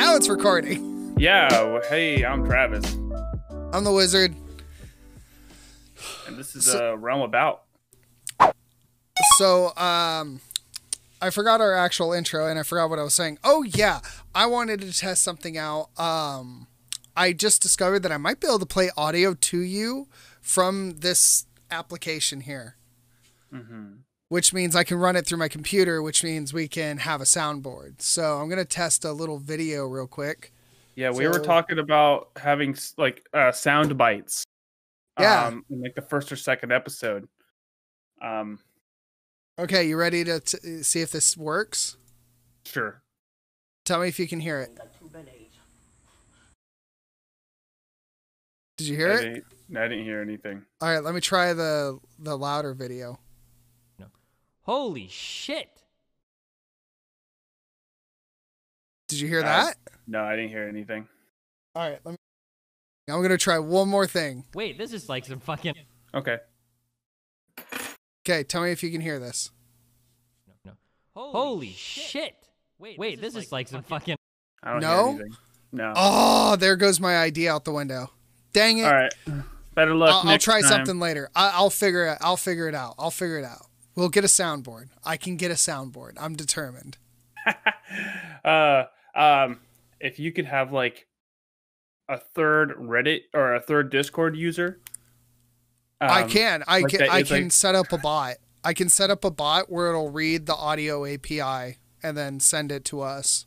now it's recording. Yeah, well, hey, I'm Travis, I'm the wizard. and this is So- uh, Realm About. So, um, I forgot our actual intro and I forgot what I was saying. Oh, yeah. I wanted to test something out. Um, I just discovered that I might be able to play audio to you from this application here, hmm which means I can run it through my computer, which means we can have a soundboard. So, I'm going to test a little video real quick. Yeah, we were talking about having like uh, sound bites. Yeah. Um, in like the first or second episode. Um, Okay, you ready to t- see if this works? sure. Tell me if you can hear it. Did you hear I it? I didn't hear anything. All right, let me try the the louder video. Holy shit! Did you hear Uh, that? No, I didn't hear anything. All right, let me. I'm gonna try one more thing. Wait, this is like some fucking. Okay. Okay, tell me if you can hear this. No. Holy, shit! Wait, wait, this, is like some fucking. I don't No? hear anything. No. Oh, there goes my idea out the window. Dang it! All right. Better luck. I'll, I'll try time. something later. I, I'll figure it. I'll figure it out. I'll figure it out. We'll get a soundboard. I can get a soundboard. I'm determined. uh, um, if you could have like a third Reddit or a third Discord user, I um, can. I like can. I can like- set up a bot. I can set up a bot where it'll read the audio API and then send it to us.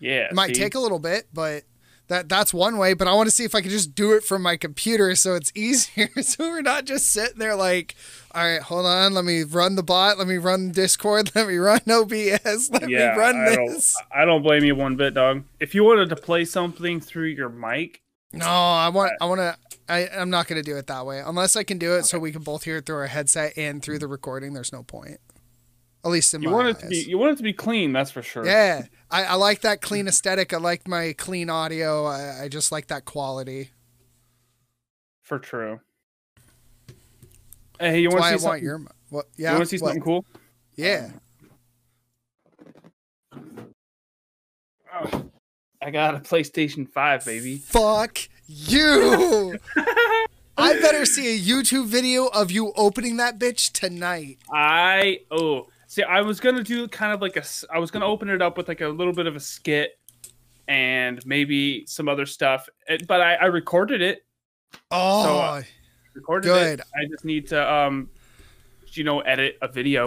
Yeah, It might see? take a little bit, but that that's one way. But I want to see if I can just do it from my computer so it's easier. so we're not just sitting there like, all right, hold on, let me run the bot, let me run Discord, let me run OBS, let Yeah, me run I this. don't. I don't blame you one bit, dog. If you wanted to play something through your mic, No, I want I want to. I I'm not gonna do it that way unless I can do it so we can both hear it through our headset and through the recording. There's no point. At least in you my want eyes. it to be. You want it to be clean. That's for sure. Yeah, I, I like that clean aesthetic. I like my clean audio. I, I just like that quality. for true. Hey, you want to see want something? your. What? you want to see what? something cool? Yeah. Oh, I got a PlayStation Five, baby. Fuck you. I better see a YouTube video of you opening that bitch tonight. I oh see I was gonna do kind of like a. I was gonna open it up with like a little bit of a skit and maybe some other stuff It- but I, I recorded it Oh, uh, recorded Good. it I just need to um you know edit a video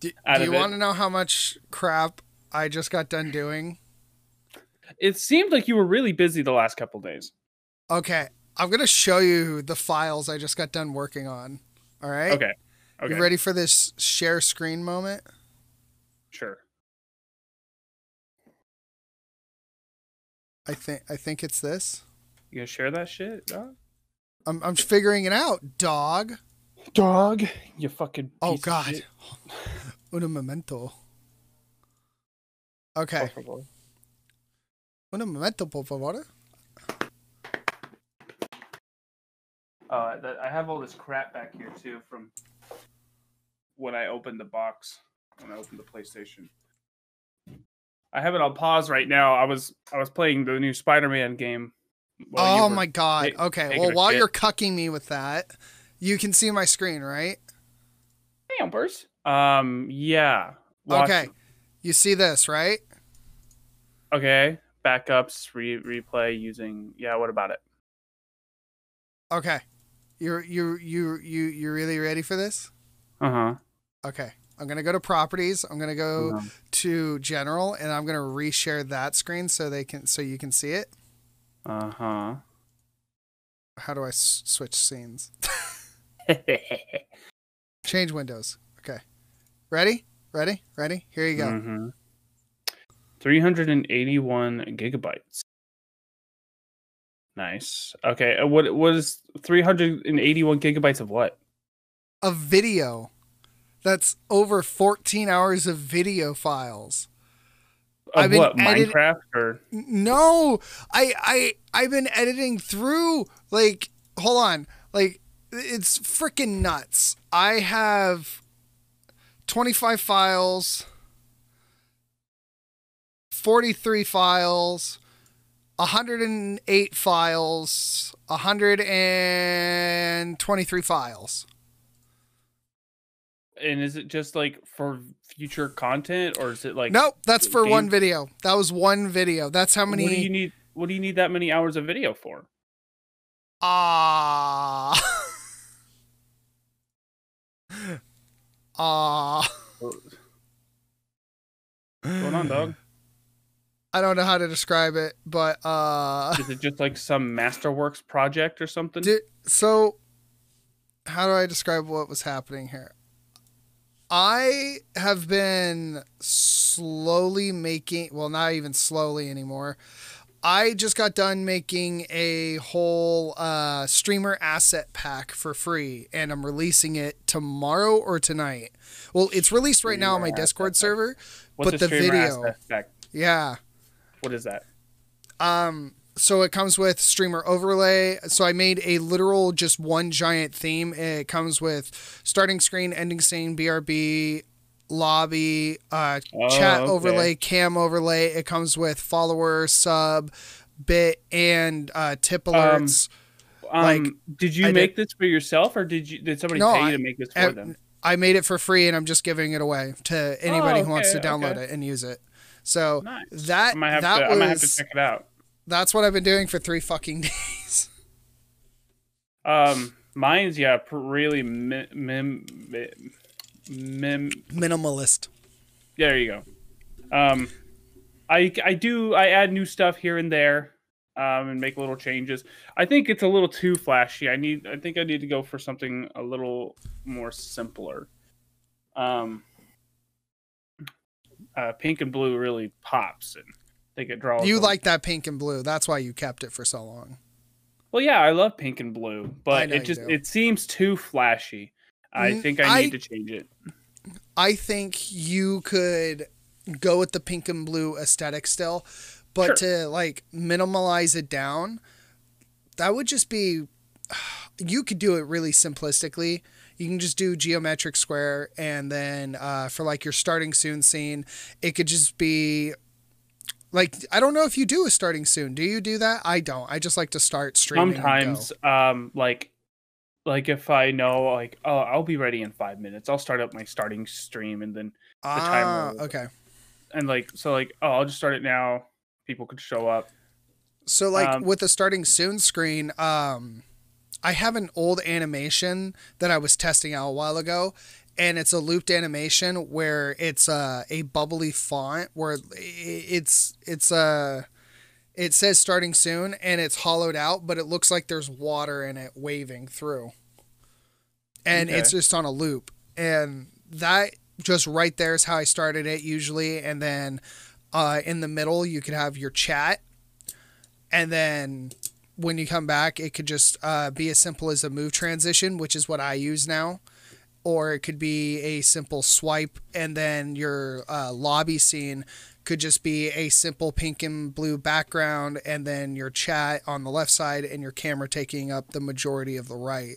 do, do you want to know how much crap I just got done doing? it seemed like you were really busy the last couple days Okay, I'm gonna show you the files I just got done working on. All right. okay okay You ready for this share screen moment? sure I think I think it's this. you gonna share that shit dog I'm I'm figuring it out, dog. dog you fucking Oh piece of God. shit. Un momento. Okay. Por. Un momento, por favor. Uh, that I have all this crap back here too from when I opened the box when I opened the PlayStation. I have it on pause right now. I was I was playing the new Spider-Man game. oh my god. ta- Okay. Well, while shit. you're cucking me with that, you can see my screen, right? Damn, Burs. Um, yeah. Watch- Okay. You see this, right? Okay. Backups, re- replay using. Yeah. What about it? Okay. You're you you you you really ready for this? Uh huh. Okay. I'm gonna go to properties. I'm gonna go Uh-huh. to general, and I'm gonna reshare that screen so they can so you can see it. Uh huh. How do I s- switch scenes? Change windows. Okay. Ready? Ready? Ready? Here you go. Mm-hmm. 381 gigabytes. Nice. Okay. uh, What was 381 gigabytes of what? A video that's over 14 hours of video files. Of I've been what? edit- Minecraft or No, I I I've been editing through like hold on, like it's freaking nuts. I have 25 files 43 files, 108 files, 123 files. And is it just like for future content, or is it like nope, that's for one video. That was one video. That's how many. What do you need? What do you need that many hours of video for? Ah. Ah. What's going on, dog? I don't know how to describe it, but uh Is it just like some Masterworks project or something? Di- so how do I describe what was happening here? I have been slowly making, well, not even slowly anymore. I just got done making a whole uh, streamer asset pack for free, and I'm releasing it tomorrow or tonight. Well, it's released right now on my Discord server, What's but the video, yeah. What is that? Um, so it comes with streamer overlay. So I made a literal just one giant theme. It comes with starting screen, ending scene, BRB, lobby, uh, Oh, chat okay. overlay, cam overlay. It comes with follower, sub, bit, and uh, tip alerts. Um, Like, did you I make this for yourself, or did you did somebody No, pay you to make this for I, them? I made it for free, and I'm just giving it away to anybody who wants to Oh, download okay. it and use it. So Nice. that I might have that to. was I might have to check it out. That's what I've been doing for three fucking days. Um, mine's yeah, really mim, mim, mim, Minimalist. There you go. Um, I I do I add new stuff here and there, um, and make little changes. I think it's a little too flashy. I need I think I need to go for something a little more simpler. Um, uh, pink and blue really pops, and Think it draws. You like that pink and blue. That's why you kept it for so long. Well, yeah, I love pink and blue, but it just it seems too flashy. I Mm, think I need I- to change it. I think you could go with the pink and blue aesthetic still, but to like minimalize it down, that would just be you could do it really simplistically. You can just do geometric square and then uh, for like your starting soon scene, it could just be like I don't know if you do a starting soon. Do you do that? I don't. I just like to start streaming. sometimes um like like if i know like oh i'll be ready in five minutes i'll start up my starting stream and then Ah, timer. okay. and like so like oh i'll just start it now people could show up So like Um, with the starting soon screen, um I have an old animation that I was testing out a while ago and it's a looped animation where it's uh, a bubbly font where it's it's uh it says starting soon and it's hollowed out but it looks like there's water in it waving through. And Okay. it's just on a loop and that just right there is how I started it usually and then uh, in the middle you could have your chat and then when you come back it could just uh, be as simple as a move transition which is what i use now or it could be a simple swipe and then your uh, lobby scene could just be a simple pink and blue background and then your chat on the left side and your camera taking up the majority of the right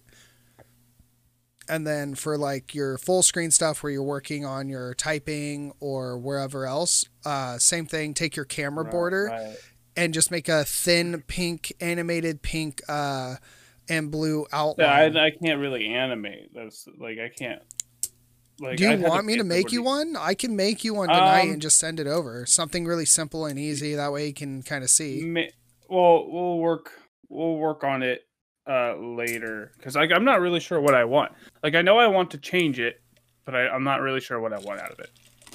and then for like your full screen stuff where you're working on your typing or wherever else uh, same thing take your camera Right, border right. and just make a thin pink animated pink uh and blue yeah, outline. I, I can't really animate those like i can't like Do you I'd want me to make you one? I can make you one tonight Um, and just send it over. Something really simple and easy. That way you can kind of see. Ma- well we'll work we'll work on it uh later because like i'm not really sure what i want like i know i want to change it but I, i'm not really sure what i want out of it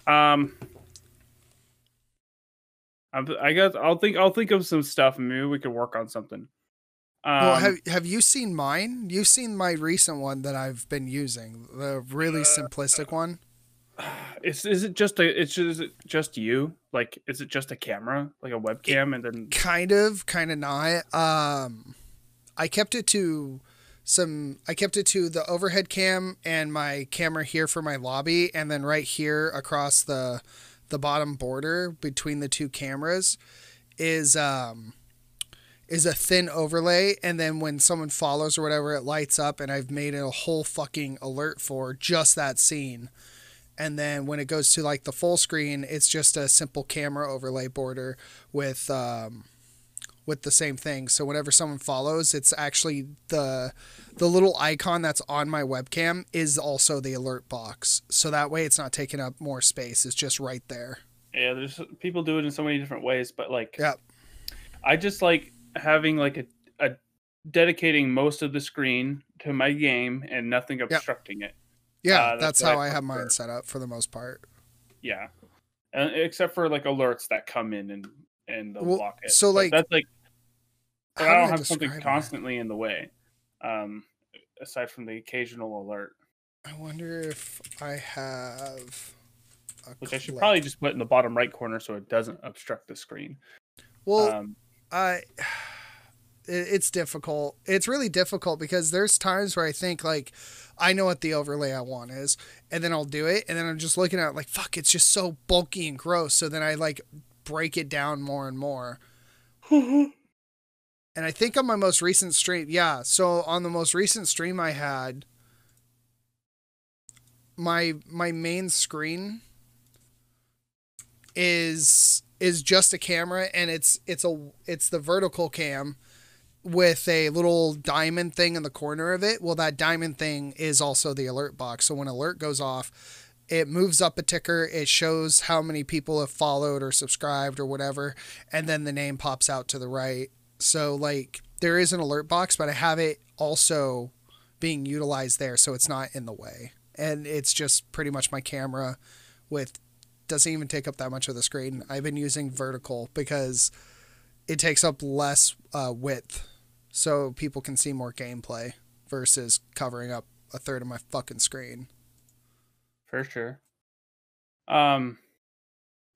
um I'm, i guess i'll think i'll think of some stuff and maybe we could work on something um, well, have have you seen mine? You've seen my recent one that I've been using, the really Uh, simplistic one. is, is it just a it's just, is it just you like is it just a camera like a webcam and then Kind of, kind of not. Um, I kept it to some. I kept it to the overhead cam and my camera here for my lobby, and then right here across the the bottom border between the two cameras is um is a thin overlay and then when someone follows or whatever it lights up and I've made a whole fucking alert for just that scene and then when it goes to like the full screen, it's just a simple camera overlay border with um, with the same thing. So whenever someone follows, it's actually the the little icon that's on my webcam is also the alert box. So that way it's not taking up more space. It's just right there. Yeah, there's people do it in so many different ways, but like, Yep. I just like having like a, a dedicating most of the screen to my game and nothing obstructing it. Yeah, Uh, that's that's how I I have mine set up for the most part. Yeah, and, except for like alerts that come in and and Well, block it. so, But like, that's like, but I do don't have something it? constantly in the way. Um, aside from the occasional alert, I wonder if I have. Which I should probably just put in the bottom right corner so it doesn't obstruct the screen. Well, um, I it's difficult. It's really difficult because there's times where I think like I know what the overlay I want is, and then I'll do it, and then I'm just looking at it like fuck, it's just so bulky and gross. So then I like break it down more and more. and I think on my most recent stream, yeah. So on the most recent stream I had, my my main screen is is just a camera and it's it's a it's the vertical cam with a little diamond thing in the corner of it. Well, that diamond thing is also the alert box. So when alert goes off, it moves up a ticker, it shows how many people have followed or subscribed or whatever, and then the name pops out to the right. So like there is an alert box, but I have it also being utilized there so it's not in the way. And it's just pretty much my camera with doesn't even take up that much of the screen. I've been using vertical because it takes up less uh, width so people can see more gameplay versus covering up a third of my fucking screen. for sure. Um,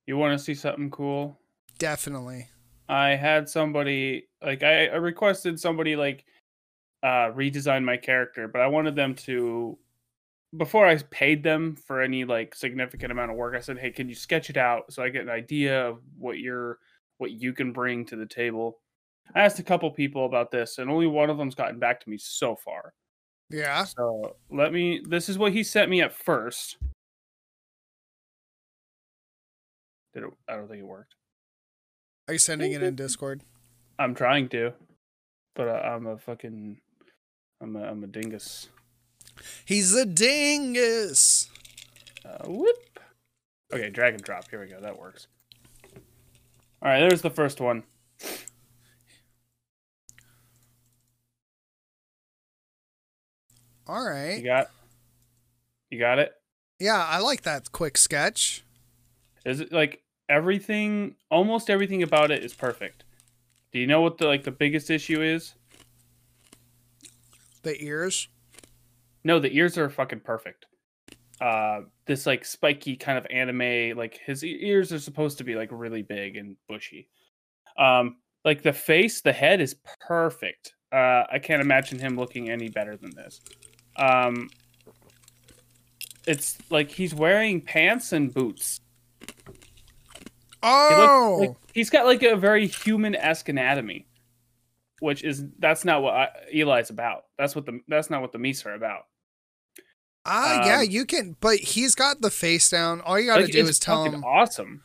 you want to see something cool? Definitely. I had somebody like I, I requested somebody like uh redesign my character, but I wanted them to before I paid them for any like significant amount of work, I said, "Hey, can you sketch it out so I get an idea of what you're what you can bring to the table?" I asked a couple people about this, and only one of them's gotten back to me so far. Yeah. So let me. This is what he sent me at first. Did it? I don't think it worked. Are you sending it in Discord? I'm trying to, but uh, I'm a fucking, I'm a, I'm a dingus. He's a dingus. Uh, whoop. Okay, drag and drop. Here we go. That works. All right, there's the first one. All right. You got, you got it. Yeah, I like that quick sketch. Is it like everything? Almost everything about it is perfect. Do you know what the like the biggest issue is? The ears. No, the ears are fucking perfect. Uh, this like spiky kind of anime, like his ears are supposed to be like really big and bushy. Um, like the face, the head is perfect. Uh, I can't imagine him looking any better than this. Um, it's like he's wearing pants and boots. He Oh, looks like, he's got like a very human esque anatomy, which is that's not what I, Eli's about. That's what the that's not what the Meese are about. Ah, yeah, um, you can. But he's got the face down. All you got to Like, do is tell him. awesome.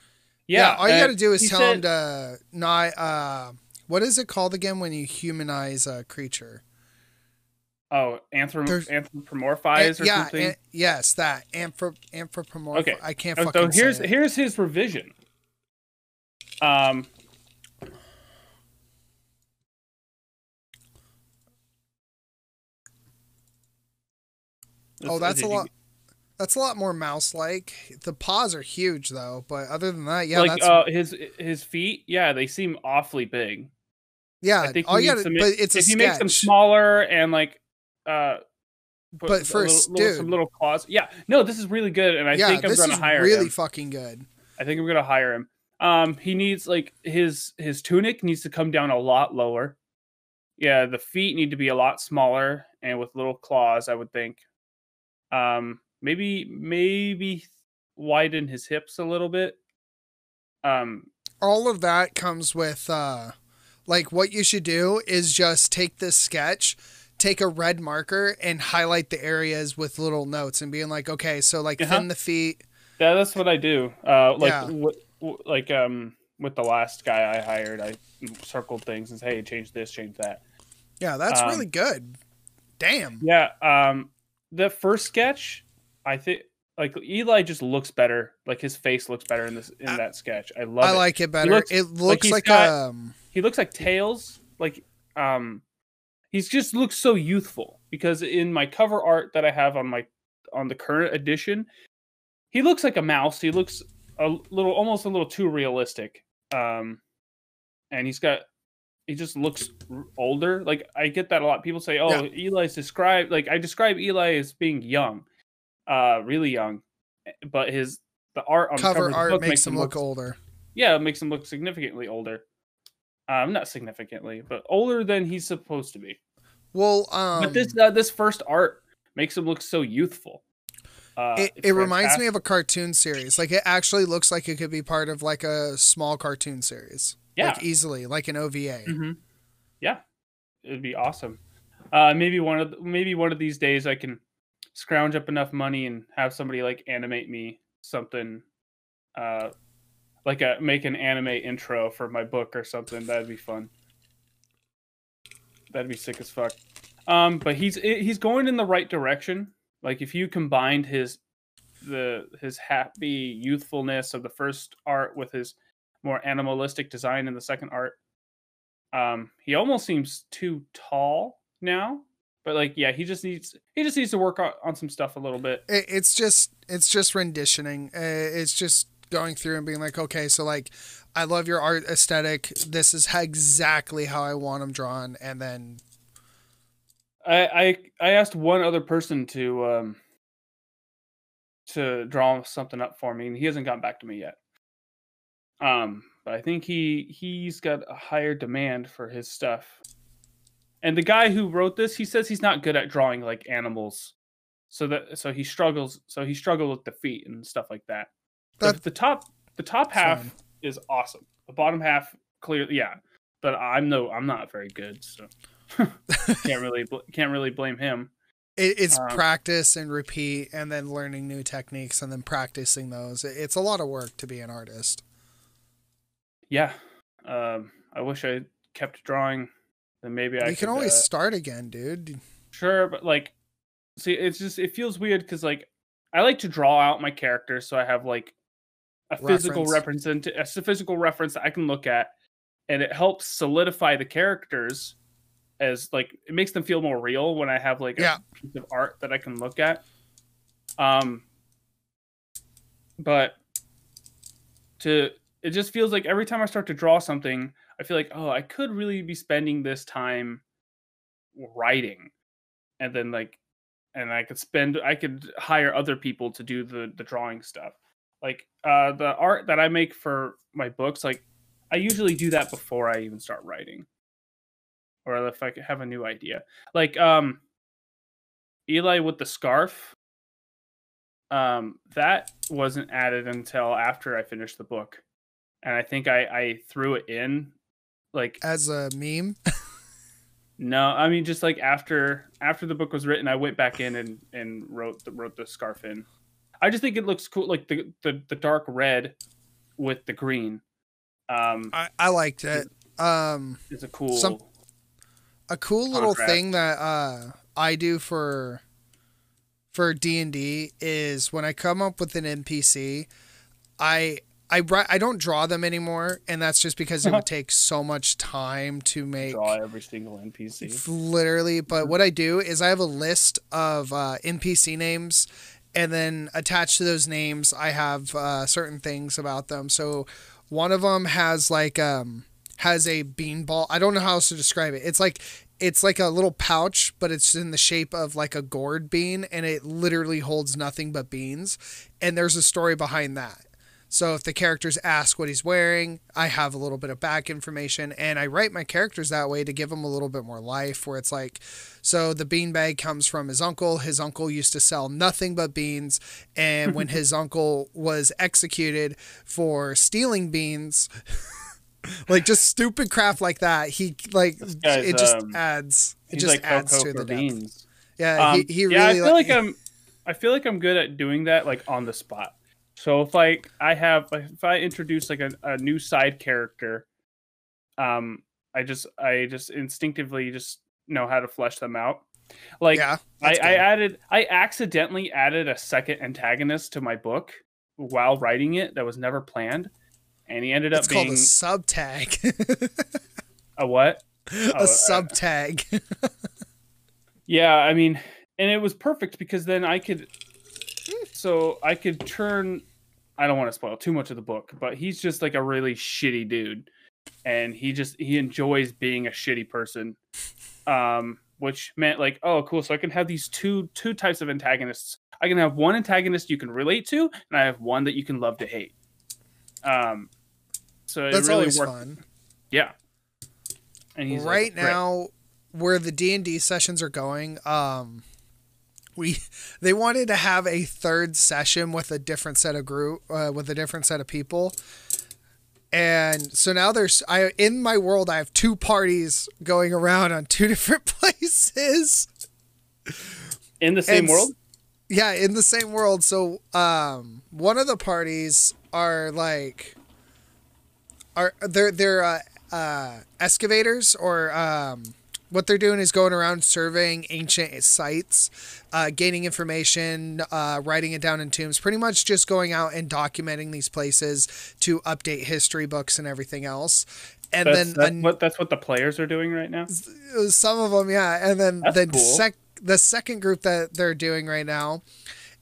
Yeah, Yeah, all you got to do is tell him to not. Uh, what is it called again when you humanize a creature? Oh, anthrop- anthropomorphize An- or yeah, something. an- yes, that anthrop anthropomorph. Okay, I can't Oh, fucking so here's here's his revision. Um. Oh, that's a you- lot. That's a lot more mouse-like. The paws are huge though, but other than that, yeah, like that's uh, his his feet, yeah, they seem awfully big. yeah. I think all you needs got to, to but it's if he sketch. makes them smaller and like, uh, But first, little, little- some little claws, yeah, no, this is really good, and I yeah, think I'm gonna is hire really him. Really fucking good. I think I'm gonna hire him. Um, he needs like his his tunic needs to come down a lot lower. Yeah, the feet need to be a lot smaller and with little claws. I would think. Um, maybe maybe widen his hips a little bit. Um, all of that comes with uh like what you should do is just take this sketch take a red marker and highlight the areas with little notes and being like okay so like Uh-huh. thin the feet Yeah, that's what I do. Uh, like, Yeah. w- w- like um, with the last guy I hired, I circled things and say, "Hey, change this, change that." Yeah, that's Um, really good. Damn. Yeah. Um, the first sketch, I think, like Eli just looks better. Like his face looks better in this in I- that sketch. I love I it. like it better. looks- it looks he's like, got- um he looks like Tails. Like um, he's just looks so youthful because in my cover art that I have on my on the current edition, he looks like a mouse. He looks a little, almost a little too realistic. Um, and he's got he just looks older. Like I get that a lot. People say, "Oh, Eli's described." Like I describe Eli as being young, uh, really young, but his the art on the cover cover art book makes him look look older. yeah, it makes him look significantly older. Um, not significantly, but older than he's supposed to be. Well, um but this uh, this first art makes him look so youthful. Uh, it, it reminds me of a cartoon series. Like it actually looks like it could be part of like a small cartoon series. Yeah, Like easily, like an OVA. hmm yeah, it'd be awesome. Uh, maybe one of maybe one of these days I can scrounge up enough money and have somebody like animate me something, uh, like a make an anime intro for my book or something. That'd be fun. That'd be sick as fuck. Um, but he's he's going in the right direction. Like if you combined his the his happy youthfulness of the first art with his more animalistic design in the second art, um, he almost seems too tall now. But like, yeah, he just needs he just needs to work on, on some stuff a little bit. It, it's just it's just renditioning. Uh, it's just going through and being like, okay, so like, I love your art aesthetic. This is how, exactly how I want them drawn, and then I, I I asked one other person to um to draw something up for me, and he hasn't gotten back to me yet. Um, but I think he he's got a higher demand for his stuff. And the guy who wrote this, he says he's not good at drawing like animals, so that so he struggles. So he struggled with the feet and stuff like that. The, That- the top the top half fine. is awesome. The bottom half, clearly, yeah. But I'm no, I'm not very good, so can't really bl- can't really blame him. it's Um, practice and repeat, and then learning new techniques, and then practicing those. It's a lot of work to be an artist. Yeah, um, I wish I kept drawing. Then maybe I you can could, always uh, start again, dude. sure, but like, see, it's just it feels weird because like I like to draw out my characters, so I have like a physical Reference. represent a physical reference that I can look at, and it helps solidify the characters as like it makes them feel more real when I have like a piece of art that I can look at. Um, but to it just feels like every time I start to draw something, I feel like oh, I could really be spending this time writing, and then like, and I could spend I could hire other people to do the the drawing stuff. Like uh, the art that I make for my books, like I usually do that before I even start writing, or if I have a new idea. Like um, Eli with the scarf. Um, that wasn't added until after I finished the book, and I think I I threw it in, like As a meme, no, I mean just like after after the book was written, I went back in and and wrote the wrote the scarf in. I just think it looks cool, like the the, the dark red with the green. Um, I, I liked it. Um, it's a cool. Some- a cool little thing that uh, I do for for D and D is when I come up with an NPC, I I I don't draw them anymore, and that's just because it would take so much time to make draw every single NPC. literally. But what I do is I have a list of uh, NPC names, and then attached to those names, I have uh, certain things about them. So one of them has like um has a beanball. I don't know how else to describe it. It's like it's like a little pouch, but it's in the shape of like a gourd bean, and it literally holds nothing but beans. And there's a story behind that. So if the characters ask what he's wearing, I have a little bit of back information, and I write my characters that way to give them a little bit more life. Where it's like, so the beanbag comes from his uncle. His uncle used to sell nothing but beans, and when his uncle was executed for stealing beans, like just stupid crap like that, he like it just um, adds it just like adds Coco to the depth. beans. Yeah, Um, he, he really yeah, I feel like, like I'm. I feel like I'm good at doing that, like on the spot. So if like I have if I introduce like a, a new side character, um, I just I just instinctively just know how to flesh them out. Like yeah, I, I added I accidentally added a second antagonist to my book while writing it that was never planned. And he ended up it's called a sub tag. a what? a uh, sub tag. Yeah, I mean, and it was perfect because then I could, so I could turn. I don't want to spoil too much of the book, but he's just like a really shitty dude, and he just he enjoys being a shitty person, um, which meant like, oh, cool. So I can have these two two types of antagonists. I can have one antagonist you can relate to, and I have one that you can love to hate. Um, so it really always worked. fun. Yeah. And he's right "Great." now where the D&D sessions are going um we they wanted to have a third session with a different set of group uh, with a different set of people. And so now there's I in my world I have two parties going around on two different places. In the same And world. yeah in the same world. So um one of the parties are like are they're they're uh, uh excavators or um what they're doing is going around surveying ancient sites uh, gaining information uh, writing it down in tombs pretty much just going out and documenting these places to update history books and everything else and That's, then that's an- what that's what the players are doing right now. some of them yeah and then That's then cool. sec the second group that they're doing right now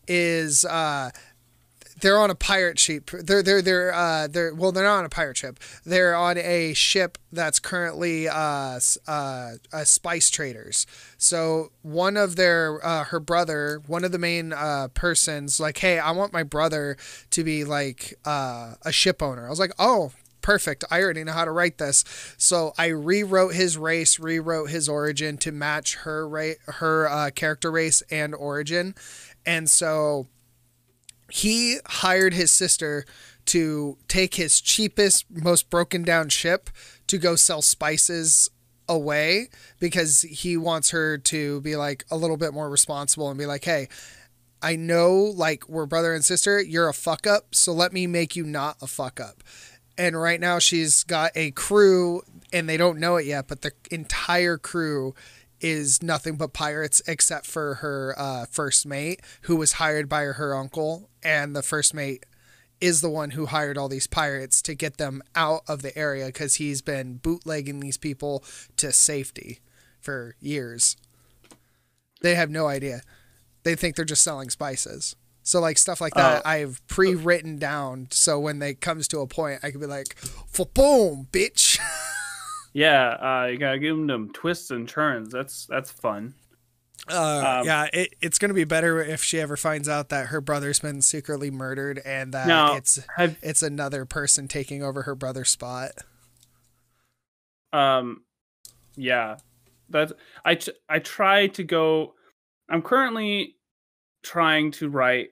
is uh they're on a pirate ship they're they're they're uh they're well they're not on a pirate ship they're on a ship that's currently uh uh, uh spice traders so one of their uh her brother one of the main uh persons like hey i want my brother to be like uh a ship owner i was like oh perfect. I already know how to write this. So I rewrote his race, rewrote his origin to match her ra- her uh, character race and origin. And so he hired his sister to take his cheapest, most broken down ship to go sell spices away because he wants her to be like a little bit more responsible and be like, hey, I know like we're brother and sister, you're a fuck up, so let me make you not a fuck up. And right now she's got a crew and they don't know it yet, but the entire crew is nothing but pirates except for her uh, first mate who was hired by her uncle and the first mate is the one who hired all these pirates to get them out of the area because he's been bootlegging these people to safety for years. They have no idea. They think they're just selling spices. So like stuff like that, Oh. I've pre-written down so when they comes to a point, I can be like, "For boom, bitch." Yeah, uh, you gotta give them twists and turns. That's that's fun. Uh, Um, yeah, it, it's gonna be better if she ever finds out that her brother's been secretly murdered and that Now, it's have it's another person taking over her brother's spot. um, yeah, that I I try to go. I'm currently trying to write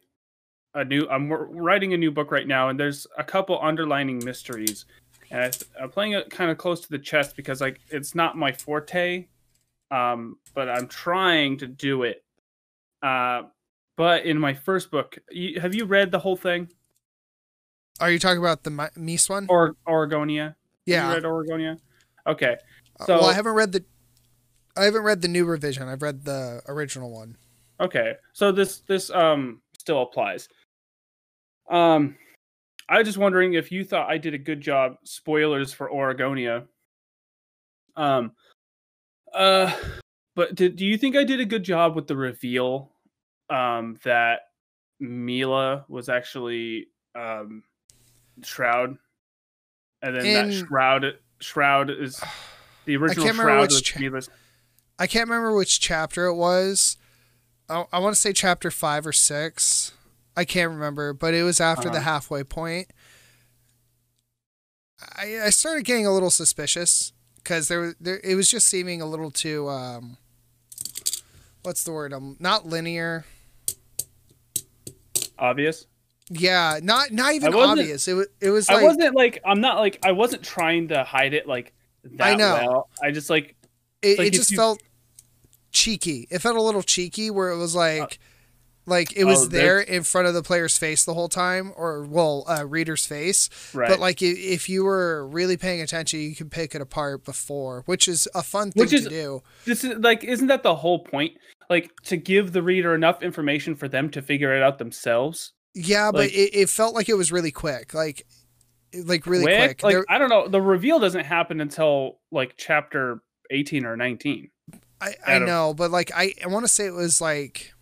a new. I'm writing a new book right now, and there's a couple underlining mysteries, and I'm playing it kind of close to the chest because like it's not my forte, um, but I'm trying to do it. Uh, but in my first book, you, have you read the whole thing? Are you talking about the Mi- Mies one? Or Oregonia? Have yeah. you read Oregonia? Okay. Uh, so- well, I haven't read the I haven't read the new revision. I've read the original one. Okay, so this this um still applies. Um, I was just wondering if you thought I did a good job. Spoilers for Oregonia. Um, uh, but did, do you think I did a good job with the reveal? Um, that Mila was actually um Shroud, and then In- that Shroud Shroud is the original Shroud was cha- Mila's. I can't remember which chapter it was. I, I want to say chapter five or six. I can't remember, but it was after the Uh-huh. halfway point. I, I started getting a little suspicious because there, there it was just seeming a little too um, what's the word? Um, not linear. Obvious. Yeah, not not even obvious. It was it was like I wasn't like I'm not like I wasn't trying to hide it like that I know. well. I just like it, like it just you- felt cheeky. It felt a little cheeky where it was like Like it was Oh, there in front of the player's face the whole time, or well, uh, reader's face. Right. But like if you were really paying attention, you could pick it apart before, which is a fun thing Which is- to do. this is like isn't that the whole point like to give the reader enough information for them to figure it out themselves Yeah, but it, it felt like it was really quick, like like really quick. like There- i don't know the reveal doesn't happen until like chapter 18 or 19 I, I know, but like I, I want to say it was like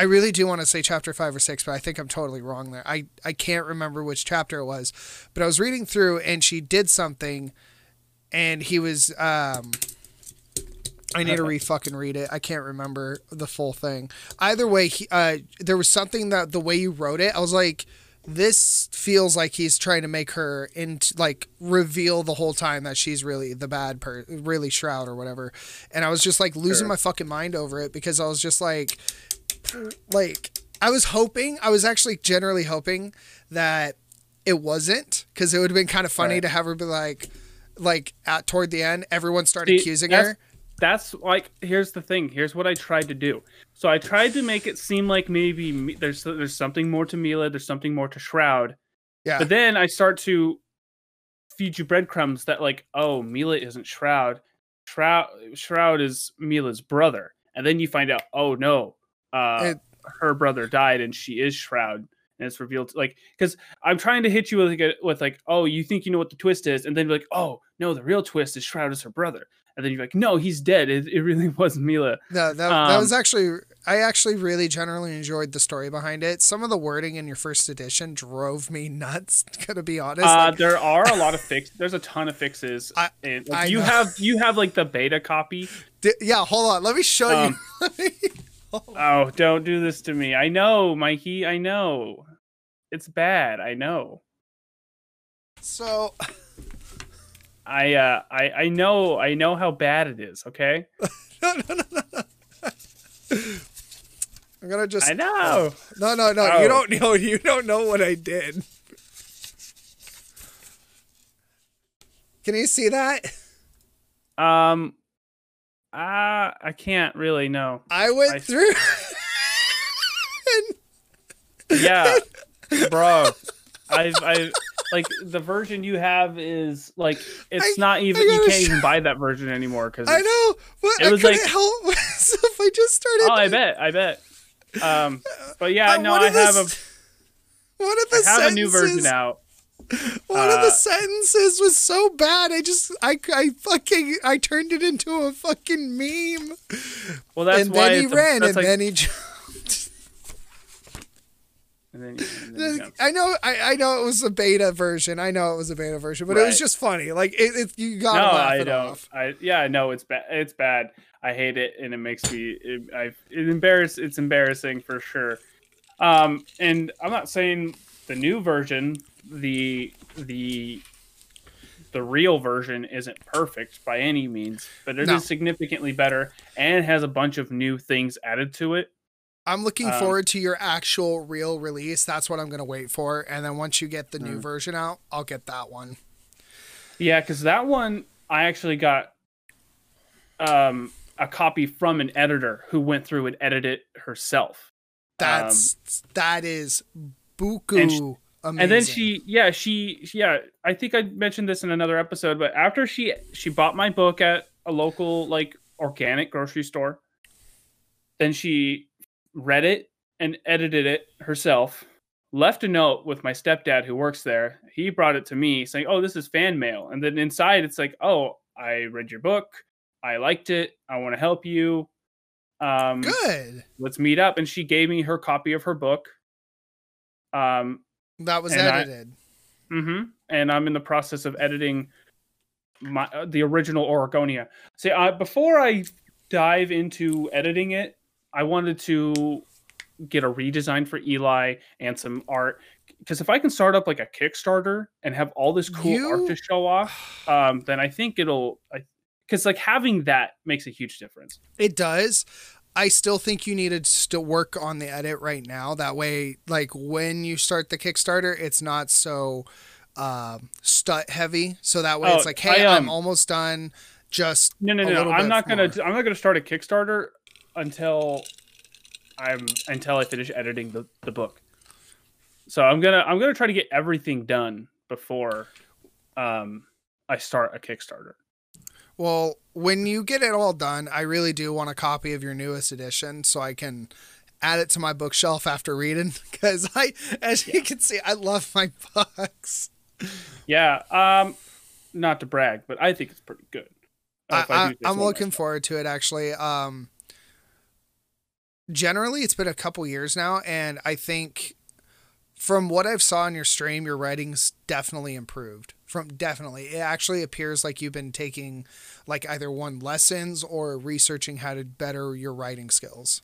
I really do want to say chapter five or six, but I think I'm totally wrong there. I, I can't remember which chapter it was, but I was reading through and she did something and he was um I need to re fucking read it. I can't remember the full thing. Either way, he, uh, there was something that the way you wrote it, I was like, this feels like he's trying to make her into like reveal the whole time that she's really the bad per really shroud or whatever and i was just like losing Sure. my fucking mind over it because i was just like like i was hoping i was actually generally hoping that it wasn't because it would have been kind of funny Right. to have her be like like at toward the end everyone started See, accusing that's- her. that's like here's the thing here's what i tried to do. So i tried to make it seem like maybe me- there's there's something more to mila there's something more to shroud. Yeah. But then i start to feed you breadcrumbs that like oh mila isn't shroud. Shroud shroud is mila's brother. And then you find out oh no uh It- her brother died and she is shroud and it's revealed like because i'm trying to hit you with like, a, with like oh you think you know what the twist is and then you're like oh no the real twist is shroud is her brother and then you're like no he's dead it, it really was mila No, that, that Um, was actually I actually really generally enjoyed the story behind it. Some of the wording in your first edition drove me nuts. Gonna be honest. uh, Like, there are a lot of fix there's a ton of fixes I- and like, you know. have you have like the beta copy di- yeah, hold on. Let me show Um, you. Oh, don't do this to me. I know, Mikey. I know. It's bad. I know. so I uh I I know I know how bad it is, okay? no, no, no, no, no. I'm gonna just I know. no, no, no. Oh. You don't know. You don't know what I did. Can you see that? Um uh, I can't really know. I went I- through. Yeah. Bro. I've I like the version you have is like it's I- not even you can't sh- even buy that version anymore cuz I know, but It I was couldn't like- help myself. I just started. Oh, I bet. I bet. Um but yeah, Uh, no, I of the have a s- One of the I have a new version out. One of the Uh, sentences was so bad. I just, I, I fucking, I turned it into a fucking meme. Well, that's and why then he a- ran, and like- then he. jumped. and then, and then he. I know, I, I know it was a beta version. I know it was a beta version, but it was just funny. Like it, it you gotta no, laugh I it don't. off. I yeah, no, it's bad. It's bad. I hate it, and it makes me. It, I it embarrass. It's embarrassing for sure. Um, and I'm not saying the new version, the the the real version isn't perfect by any means, but it is No. significantly better and has a bunch of new things added to it. I'm looking Um, forward to your actual real release. That's what I'm gonna wait for. And then once you get the new Mm. version out, I'll get that one. Yeah, because that one I actually got um, a copy from an editor who went through and edited it herself. That's that is buku Um, amazing. and then she yeah she yeah i think i mentioned this in another episode but after she she bought my book at a local like organic grocery store then she read it and edited it herself left a note with my stepdad who works there. He brought it to me saying oh this is fan mail. And then inside it's like oh i read your book. I liked it. I want to help you. Um good. let's meet up. And she gave me her copy of her book. Um That was and I- edited. hmm And I'm in the process of editing my uh, the original Oregonia. See, uh, before I dive into editing it, I wanted to get a redesign for Eli and some art. Because if I can start up like a Kickstarter and have all this cool art to show off, um, then I think it'll. Because like having that makes a huge difference. It does. I still think you needed to work on the edit right now. That way, like when you start the Kickstarter, it's not so um, stut heavy. So that way, Oh, it's like, hey, I, I'm um, almost done. Just No, no, no. I'm not gonna. more. I'm not gonna start a Kickstarter until I'm until I finish editing the, the book. So I'm gonna I'm gonna try to get everything done before um, I start a Kickstarter. Well, when you get it all done, I really do want a copy of your newest edition so I can add it to my bookshelf after reading because I, as you can see, I love my books. Yeah, um, not to brag, but I think it's pretty good. I, I I, do say I'm looking forward to it actually. Um, generally, it's been a couple years now, and I think from what I've saw on your stream, your writing's definitely improved. From definitely, it actually appears like you've been taking like either one lessons or researching how to better your writing skills.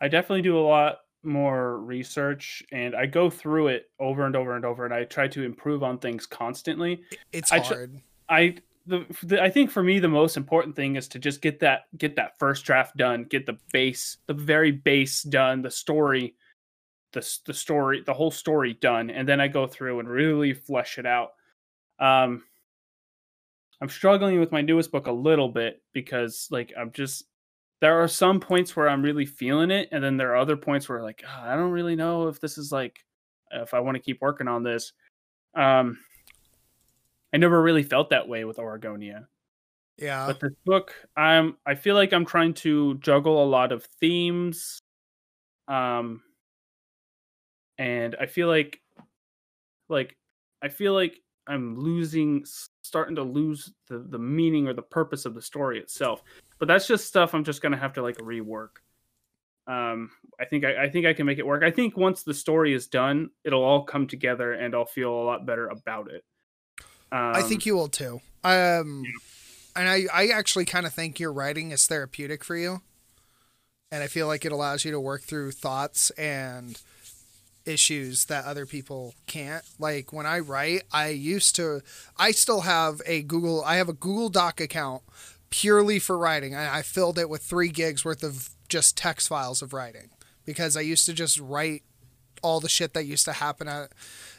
I definitely do a lot more research and I go through it over and over and over and I try to improve on things constantly. It's I hard. I the, the I think for me the most important thing is to just get that get that first draft done, get the base, the very base done, the story, the the story, the whole story done, and then I go through and really flesh it out. Um, I'm struggling with my newest book a little bit because like I'm just there are some points where I'm really feeling it, and then there are other points where like "Ah, I don't really know if this is like if I want to keep working on this. Um, I never really felt that way with Oregonia, Yeah. but this book, I'm I feel like I'm trying to juggle a lot of themes, um, and I feel like, like I feel like I'm losing, starting to lose the the meaning or the purpose of the story itself. But that's just stuff I'm just gonna have to like rework. Um, I think I, I think I can make it work. I think once the story is done, it'll all come together, and I'll feel a lot better about it. Um, I think you will too. Um, and I, I actually kind of think your writing is therapeutic for you. And I feel like it allows you to work through thoughts and issues that other people can't. Like when I write, I used to, I still have a Google, I have a Google Doc account purely for writing. I, I filled it with three gigs worth of just text files of writing because I used to just write all the shit that used to happen at,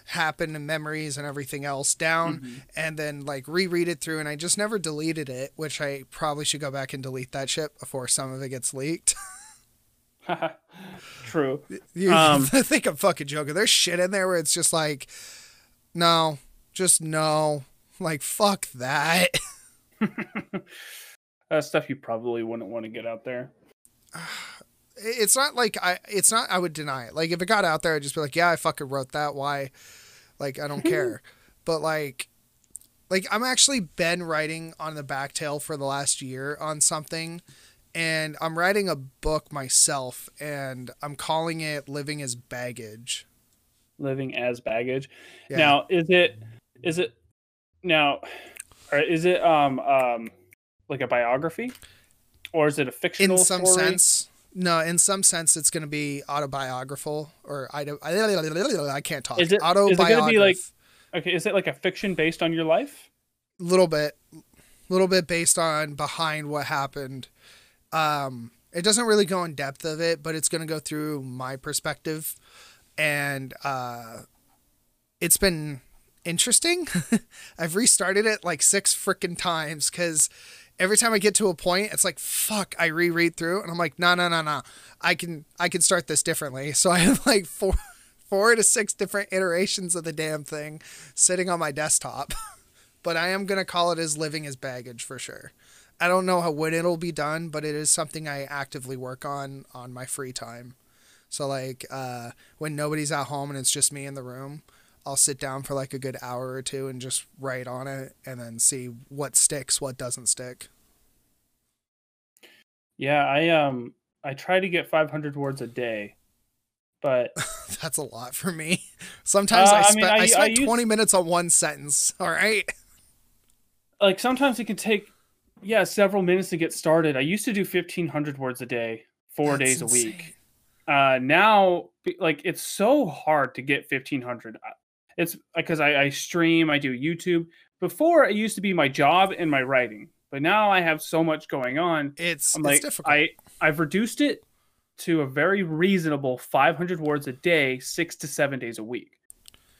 happen and memories and everything else down mm-hmm. and then like reread it through and I just never deleted it, which I probably should go back and delete that shit before some of it gets leaked. True. you Um, think I'm fucking joking. There's shit in there where it's just like no, just no. Like fuck that. uh, stuff you probably wouldn't want to get out there. it's not like I it's not I would deny it. Like if it got out there I'd just be like, yeah, I fucking wrote that. Why? Like I don't care. But like like I'm actually been writing on the back tail for the last year on something and I'm writing a book myself and I'm calling it Living as Baggage. Living as baggage. Yeah. Now, is it is it now? Or is it um um like a biography, or is it a fictional in some story? sense no in some sense it's going to be autobiographical or I, don't. I can't talk Is it- is it autobiography gonna be like- Okay, is it like a fiction based on your life? A little bit A little bit based on behind what happened um it doesn't really go in depth of it but it's going to go through my perspective. And uh it's been interesting. I've restarted it like six freaking times because every time i get to a point it's like fuck i reread through and i'm like no no no no i can i can start this differently. So i have like four four to six different iterations of the damn thing sitting on my desktop. But I am gonna call it as living as baggage for sure. I don't know how when it'll be done, but it is something I actively work on on my free time. So like uh, when nobody's at home and it's just me in the room, I'll sit down for like a good hour or two and just write on it, and then see what sticks, what doesn't stick. Yeah, I um I try to get 500 words a day, but That's a lot for me. Sometimes Uh, I I spend mean, I, I- I spent use- twenty minutes on one sentence. All right. like sometimes it can take yeah several minutes to get started. I used to do 1500 words a day, four That's days a week. uh now like it's so hard to get 1500 it's because I, I stream i do youtube before it used to be my job and my writing but now i have so much going on It's i'm it's like difficult. i i've reduced it to a very reasonable 500 words a day six to seven days a week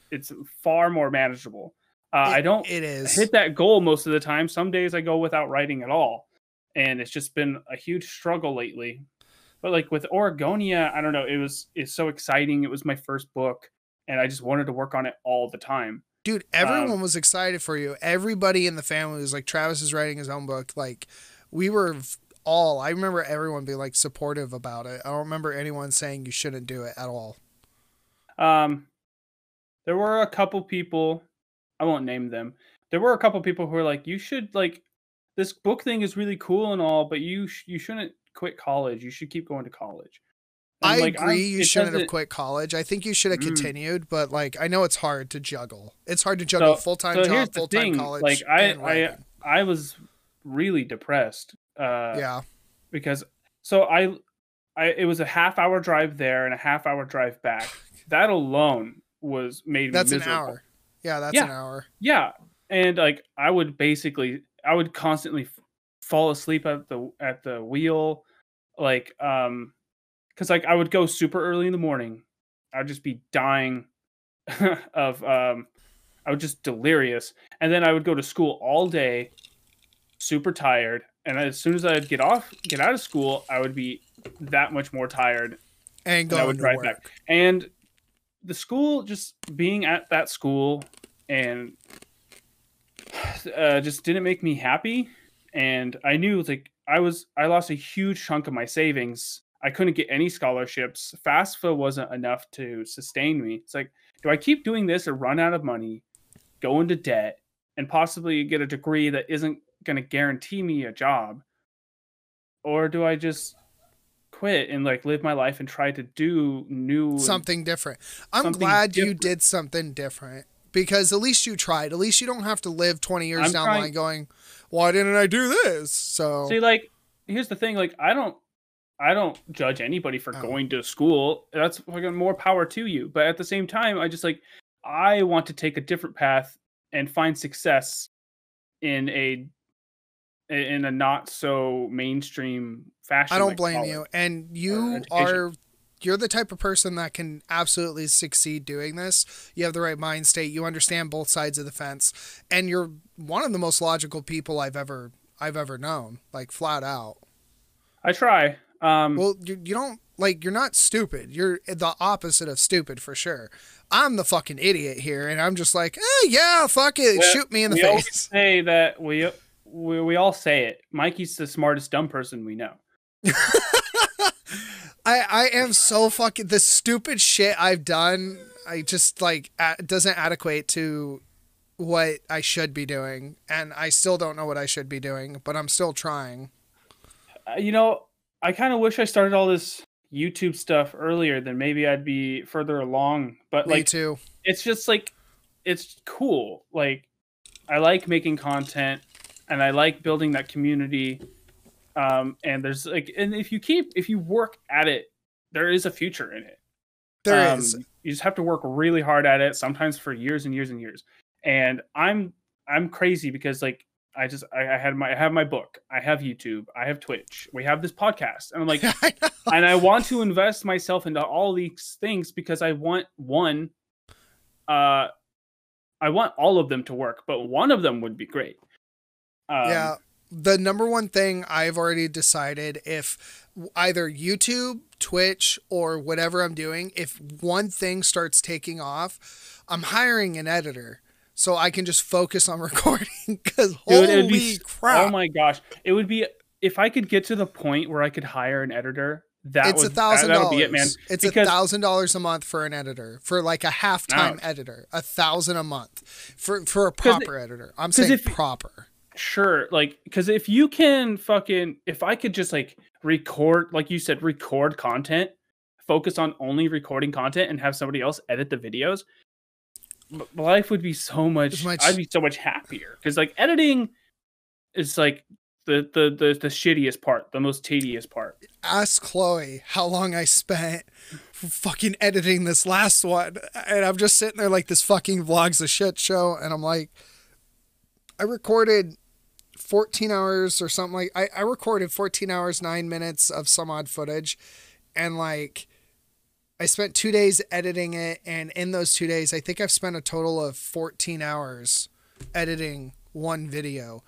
it's far more manageable uh, i don't It is. hit that goal most of the time some days i go without writing at all and it's just been a huge struggle lately But like with Oregonia, I don't know. It was it's so exciting. It was my first book, and I just wanted to work on it all the time. Dude, everyone um, was excited for you. Everybody in the family was like, Travis is writing his own book. Like, we were all. I remember everyone being like supportive about it. I don't remember anyone saying you shouldn't do it at all. Um, there were a couple people. I won't name them. There were a couple people who were like, "You should like this book thing is really cool and all, but you sh- you shouldn't quit college. You should keep going to college." I like, agree. I'm, you shouldn't have quit college. I think you should have mm. continued, but like I know it's hard to juggle. It's hard to juggle so, full time so job, full time college. Like I, I, I was really depressed. Uh, yeah. Because so I, I it was a half hour drive there and a half hour drive back. that alone was made that's an hour. Yeah, that's yeah. an hour. Yeah, and like I would basically, I would constantly f- fall asleep at the at the wheel, like um because like I would go super early in the morning. I'd just be dying of um I would just delirious. And then I would go to school all day, super tired. And as soon as I'd get off, get out of school, I would be that much more tired. And go I would drive back. And the school, just being at that school and uh, just didn't make me happy. And I knew like I was I lost a huge chunk of my savings I couldn't get any scholarships. FAFSA wasn't enough to sustain me. It's like, do I keep doing this or run out of money, go into debt, and possibly get a degree that isn't going to guarantee me a job? Or do I just quit and like live my life and try to do new something different? I'm something glad different. you did something different because at least you tried. At least you don't have to live 20 years I'm down the line going, why didn't I do this? So, see, like, here's the thing like, I don't I don't judge anybody for oh. going to school. That's fucking more power to you. But at the same time, I just like I want to take a different path and find success in a in a not so mainstream fashion. I don't blame you. And you are you're the type of person that can absolutely succeed doing this. You have the right mind state. You understand both sides of the fence, and you're one of the most logical people I've ever I've ever known. Like flat out. I try. Um, well, you, you don't like you're not stupid. You're the opposite of stupid for sure. I'm the fucking idiot here, and I'm just like, eh, yeah, fuck it, well, shoot me in the we face. say that we, we we all say it. Mikey's the smartest dumb person we know. I I am so fucking the stupid shit I've done. I just like doesn't adequate to what I should be doing, and I still don't know what I should be doing, but I'm still trying. Uh, you know, I kind of wish I started all this YouTube stuff earlier. Then maybe I'd be further along. But Me like, too. It's just like, it's cool. Like, I like making content, and I like building that community. Um, and there's like, and if you keep, if you work at it, there is a future in it. There um, is. You just have to work really hard at it, sometimes for years and years and years. And I'm, I'm crazy because like I just I, I, had my I have my book, I have YouTube, I have Twitch, we have this podcast, and I'm like, I and I want to invest myself into all these things because I want one, uh, I want all of them to work, but one of them would be great. Um, yeah, the number one thing I've already decided if either YouTube, Twitch, or whatever I'm doing, if one thing starts taking off, I'm hiring an editor so I can just focus on recording. Because holy be, oh crap! Oh my gosh, it would be if I could get to the point where I could hire an editor. That it's a thousand dollars. It, man. It's a thousand dollars a month for an editor for like a half-time editor. A thousand a month for for a proper editor. I'm saying if, proper. Sure, like because if you can fucking if I could just like record, like you said, record content, focus on only recording content, and have somebody else edit the videos life would be so much, much... I'd be so much happier because like editing is like the, the the the shittiest part, the most tedious part. Ask Chloe how long I spent fucking editing this last one, and I'm just sitting there like this fucking vlog's a shit show, and I'm like, I recorded 14 hours or something like I, I recorded 14 hours nine minutes of some odd footage, and like I spent two days editing it, and in those two days, I think I've spent a total of 14 hours editing one video.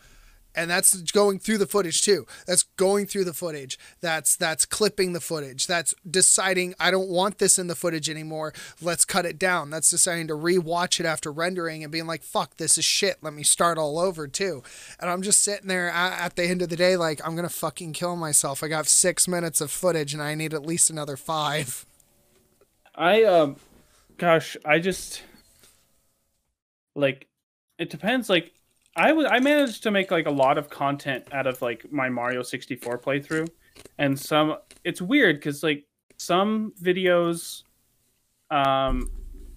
And that's going through the footage too. That's going through the footage. That's that's clipping the footage. That's deciding i don't want this in the footage anymore. Let's cut it down. That's deciding to rewatch it after rendering and being like fuck this is shit. Let me start all over too. And i'm just sitting there at, the end of the day like i'm gonna fucking kill myself. I got six minutes of footage and i need at least another five. I um, gosh, I just like it depends. Like I was, I managed to make like a lot of content out of like my Mario 64 playthrough, and some. It's weird because like some videos, um,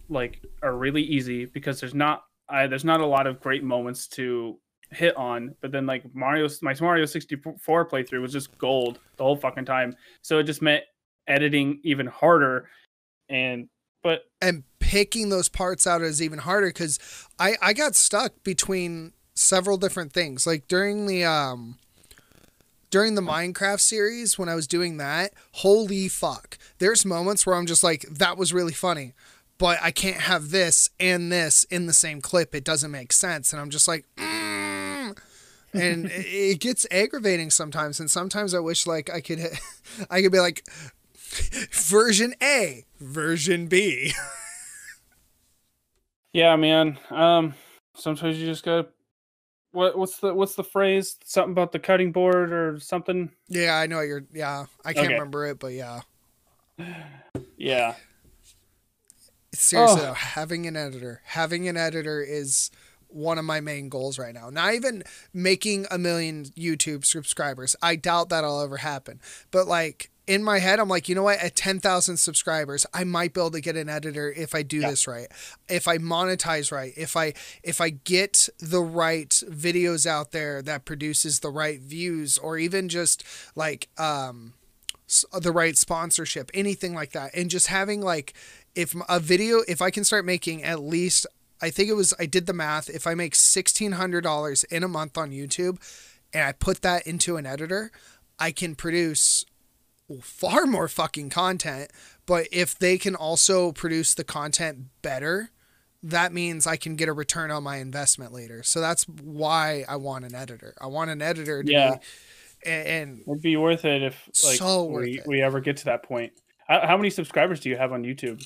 like are really easy because there's not I, there's not a lot of great moments to hit on. But then like mario my mario 64 playthrough was just gold the whole fucking time. So it just meant editing even harder. And but and picking those parts out is even harder because I, I got stuck between several different things like during the um during the minecraft series when i was doing that holy fuck there's moments where i'm just like that was really funny but i can't have this and this in the same clip it doesn't make sense and i'm just like mm. and it, it gets aggravating sometimes and sometimes i wish like i could i could be like version A, version B. yeah, man. Um, sometimes you just gotta. What what's the what's the phrase? Something about the cutting board or something? Yeah, I know you're. Yeah, I can't okay. remember it, but yeah. Yeah. Seriously, oh. though, having an editor, having an editor is one of my main goals right now. Not even making a million YouTube subscribers. I doubt that'll ever happen. But like in my head, I'm like, you know what? At 10,000 subscribers, I might be able to get an editor if I do yeah. this right. If I monetize right, if I if I get the right videos out there that produces the right views or even just like um the right sponsorship, anything like that. And just having like if a video if I can start making at least I think it was I did the math, if I make $1600 in a month on YouTube and I put that into an editor, I can produce far more fucking content. But if they can also produce the content better, that means I can get a return on my investment later. So that's why I want an editor. I want an editor to yeah. be, and, it'd be worth it if like so we, we ever get to that point. How, how many subscribers do you have on YouTube?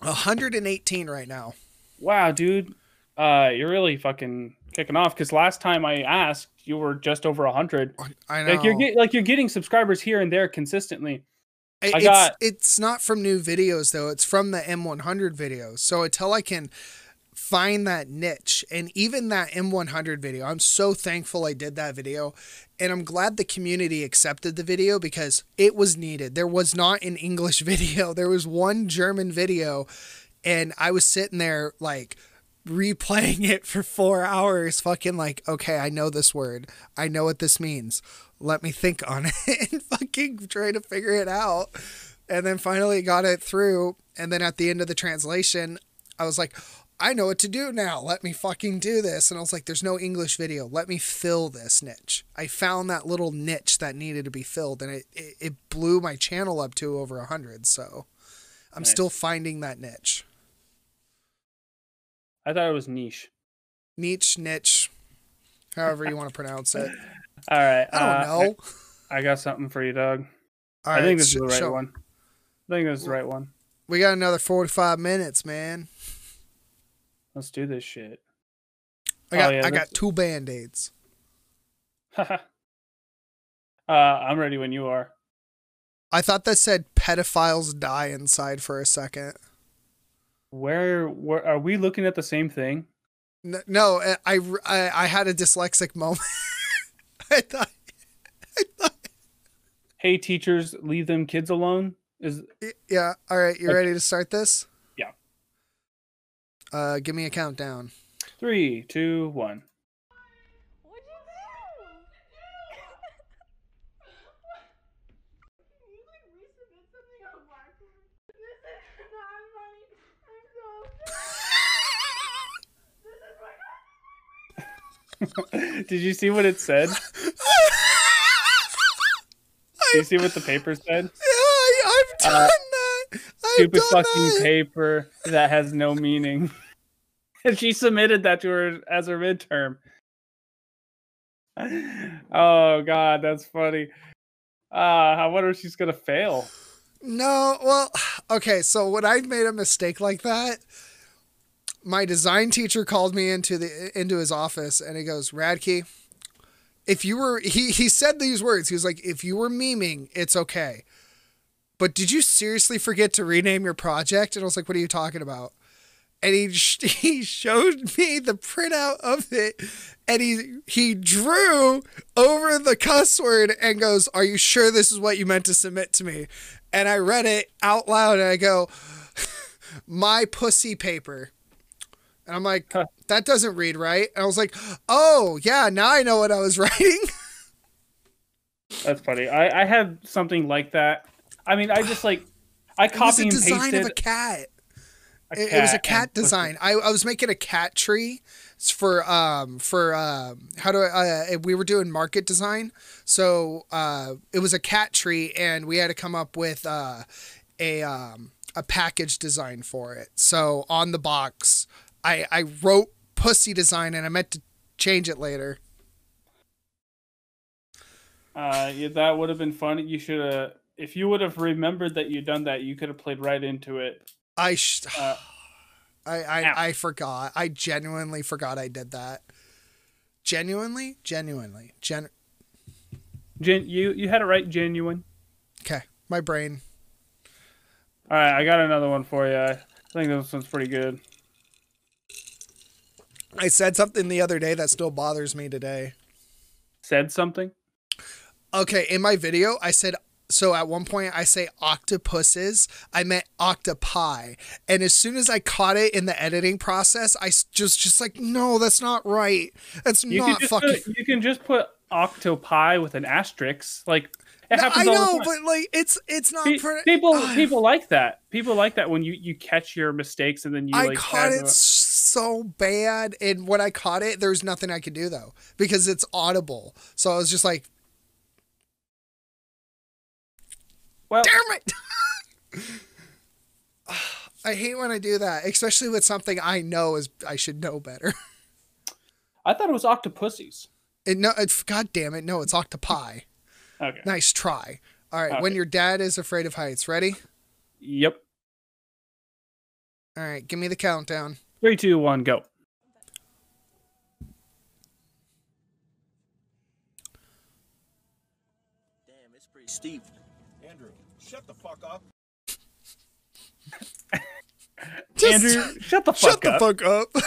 118 right now. Wow, dude. Uh, you're really fucking kicking off because last time I asked, you were just over hundred. I know. Like you're get, like you're getting subscribers here and there consistently. I got. It's, it's not from new videos though. It's from the M100 videos. So until I can find that niche and even that M100 video, I'm so thankful I did that video, and I'm glad the community accepted the video because it was needed. There was not an English video. There was one German video, and I was sitting there like replaying it for four hours, fucking like, okay, I know this word. I know what this means. Let me think on it and fucking try to figure it out. And then finally got it through. And then at the end of the translation, I was like, I know what to do now. Let me fucking do this. And I was like, there's no English video. Let me fill this niche. I found that little niche that needed to be filled and it, it, it blew my channel up to over a hundred. So I'm nice. still finding that niche. I thought it was niche. Niche, niche, however you want to pronounce it. All right. I don't uh, know. I, I, got something for you, Doug. I think this is the right show. one. I think this is the right one. We got another 45 minutes, man. Let's do this shit. I got oh, yeah, I got two band-aids. uh, I'm ready when you are. I thought that said pedophiles die inside for a second. Where, where are we looking at the same thing? No, I, I, I had a dyslexic moment. I thought, I thought. Hey, teachers, leave them kids alone. Is yeah. All right, you okay. ready to start this? Yeah. Uh, give me a countdown. Three, two, one. Did you see what it said? Did you see what the paper said? Yeah, I, have done uh, that. I've stupid done fucking that. paper that has no meaning. and she submitted that to her as her midterm. oh god, that's funny. Uh, I wonder if she's gonna fail. No, well, okay. So when I made a mistake like that, my design teacher called me into the into his office and he goes, "Radke, if you were he he said these words. He was like, "If you were memeing, it's okay." But did you seriously forget to rename your project? And I was like, "What are you talking about?" And he he showed me the printout of it, and he he drew over the cuss word and goes, "Are you sure this is what you meant to submit to me?" And I read it out loud, and I go, "My pussy paper." And I'm like, Huh. that doesn't read right. And I was like, oh, yeah, now I know what I was writing. That's funny. I, I had something like that. I mean, I just like I it was a and design pasted of a cat. a It, it was a cat design. I, I was making a cat tree for um for um how do I uh, we were doing market design. So uh it was a cat tree and we had to come up with uh a um a package design for it. So on the box I I wrote pussy design and I meant to change it later. Uh, yeah, that would have been fun. You should have, if you would have remembered that you'd done that, you could have played right into it. I sh- Uh, I Ow. I, I forgot. I genuinely forgot I did that. Genuinely, genuinely, gen. Gen, you you had it right, genuine. Okay, my brain. All right, I got another one for you. I think this one's pretty good. I said something the other day that still bothers me today. Said something. Okay, in my video, I said so at one point I say octopuses, I meant octopi. And as soon as I caught it in the editing process, I just just like, no, that's not right. That's You not can just fucking put, you can just put octopi with an asterisk. Like it No, happens I all know, the time. but like it's it's not Pe- pre- people ah. people like that. People like that when you you catch your mistakes and then you I like caught it so bad, and when I caught it, there was nothing I could do though because it's audible. So I was just like, Well, damn it! I hate when I do that, especially with something I know is I should know better. I thought it was octopussies. It no, it's God damn it, no, it's octopi. Okay. Nice try. All right, when your dad is afraid of heights, ready? Yep. All right, give me the countdown. Three, two, one, go. Damn, it's pretty steep. Andrew, shut the fuck up. Just Andrew, shut the fuck shut the up. fuck up.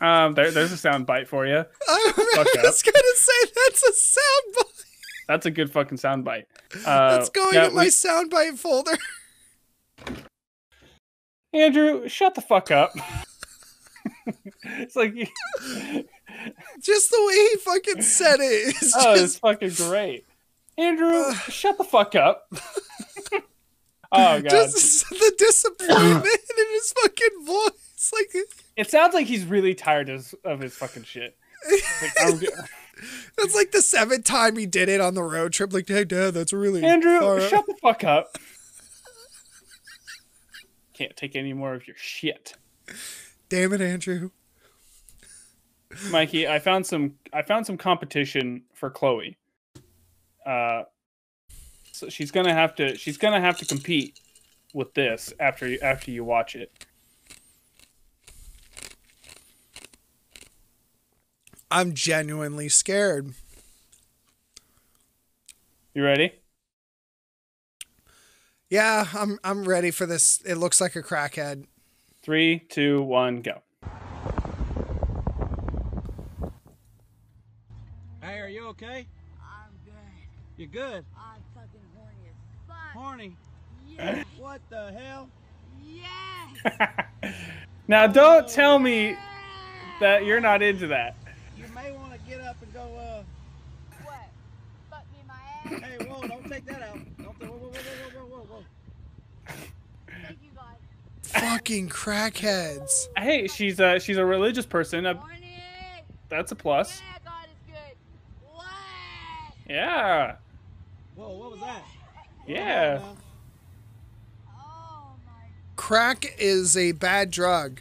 Um, there, there's a sound bite for you. I was gonna say that's a sound bite. That's a good fucking sound bite. Uh, That's going yeah, in my we- soundbite folder. Andrew, shut the fuck up. it's like, Just the way he fucking said it. It's oh, it's just fucking great. Andrew, shut the fuck up. oh god, just the disappointment in his fucking voice. Like it sounds like he's really tired of, of his fucking shit. Like, that's like the seventh time he did it on the road trip. Like, hey dad, that's really Andrew, shut the fuck up. Can't take any more of your shit. Damn it, Andrew. Mikey, I found some I found some competition for Chloe. Uh so she's gonna have to she's gonna have to compete with this after you after you watch it. I'm genuinely scared. You ready? Yeah, I'm I'm ready for this. It looks like a crackhead. Three, two, one, go. Hey, are you okay? I'm good. You good? I'm fucking horny as fuck. Horny? Yes. What the hell? Yes. now don't tell me that you're not into that. You may want to get up and go, uh, What? Fuck me in my ass. hey, whoa, don't take that out. Don't, whoa, whoa, whoa, whoa, whoa, whoa, whoa. Thank you, God. Fucking crackheads. Hey, she's a she's a religious person. Uh, Horny. that's a plus. Yeah, God is good. What? Yeah. Whoa, what was that? Yeah. Oh my. Crack is a bad drug.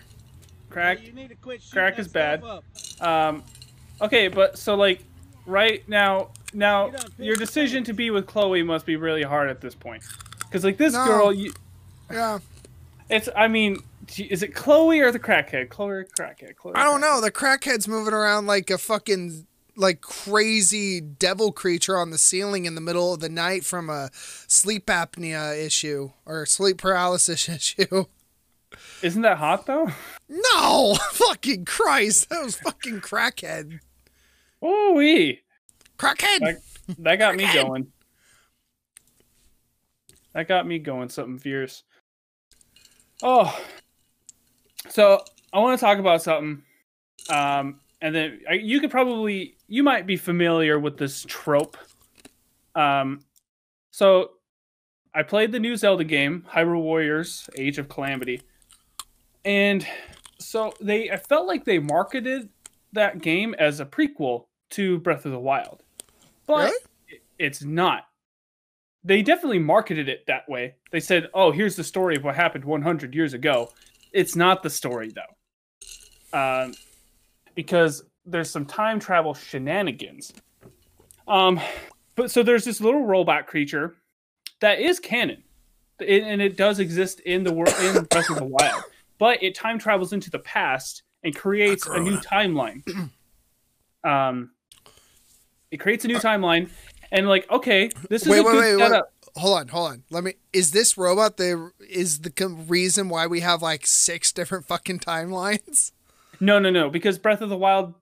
Crack You need to quit crack that is bad. up. Um, Okay, but so like right now now You your decision to be with Chloe must be really hard at this point. Cuz like this No. girl you Yeah. It's I mean is it Chloe or the crackhead? Chloe or crackhead? Chloe or I don't crackhead? know. The crackhead's moving around like a fucking like crazy devil creature on the ceiling in the middle of the night from a sleep apnea issue or sleep paralysis issue. Isn't that hot though? No, fucking Christ, that was fucking crackhead. Ooh wee. Crackhead. That, that got me going. That got me going something fierce. Oh. So, I want to talk about something. Um and then I, you could probably you might be familiar with this trope. Um so I played the new Zelda game, Hyrule Warriors: Age of Calamity. And so they I felt like they marketed that game as a prequel to Breath of the Wild. But Really? it- it's not. They definitely marketed it that way. They said, "Oh, here's the story of what happened 100 years ago." It's not the story though, um, because there's some time travel shenanigans. Um, but so there's this little robot creature that is canon, It- and it does exist in the world in Breath of the Wild. But it time travels into the past and creates a new timeline. Um, it creates a new timeline, and like, okay, this is Wait, a wait, good wait, wait. setup. Hold on, hold on. Let me. Is this robot the is the reason why we have like six different fucking timelines? No, no, no, because Breath of the Wild,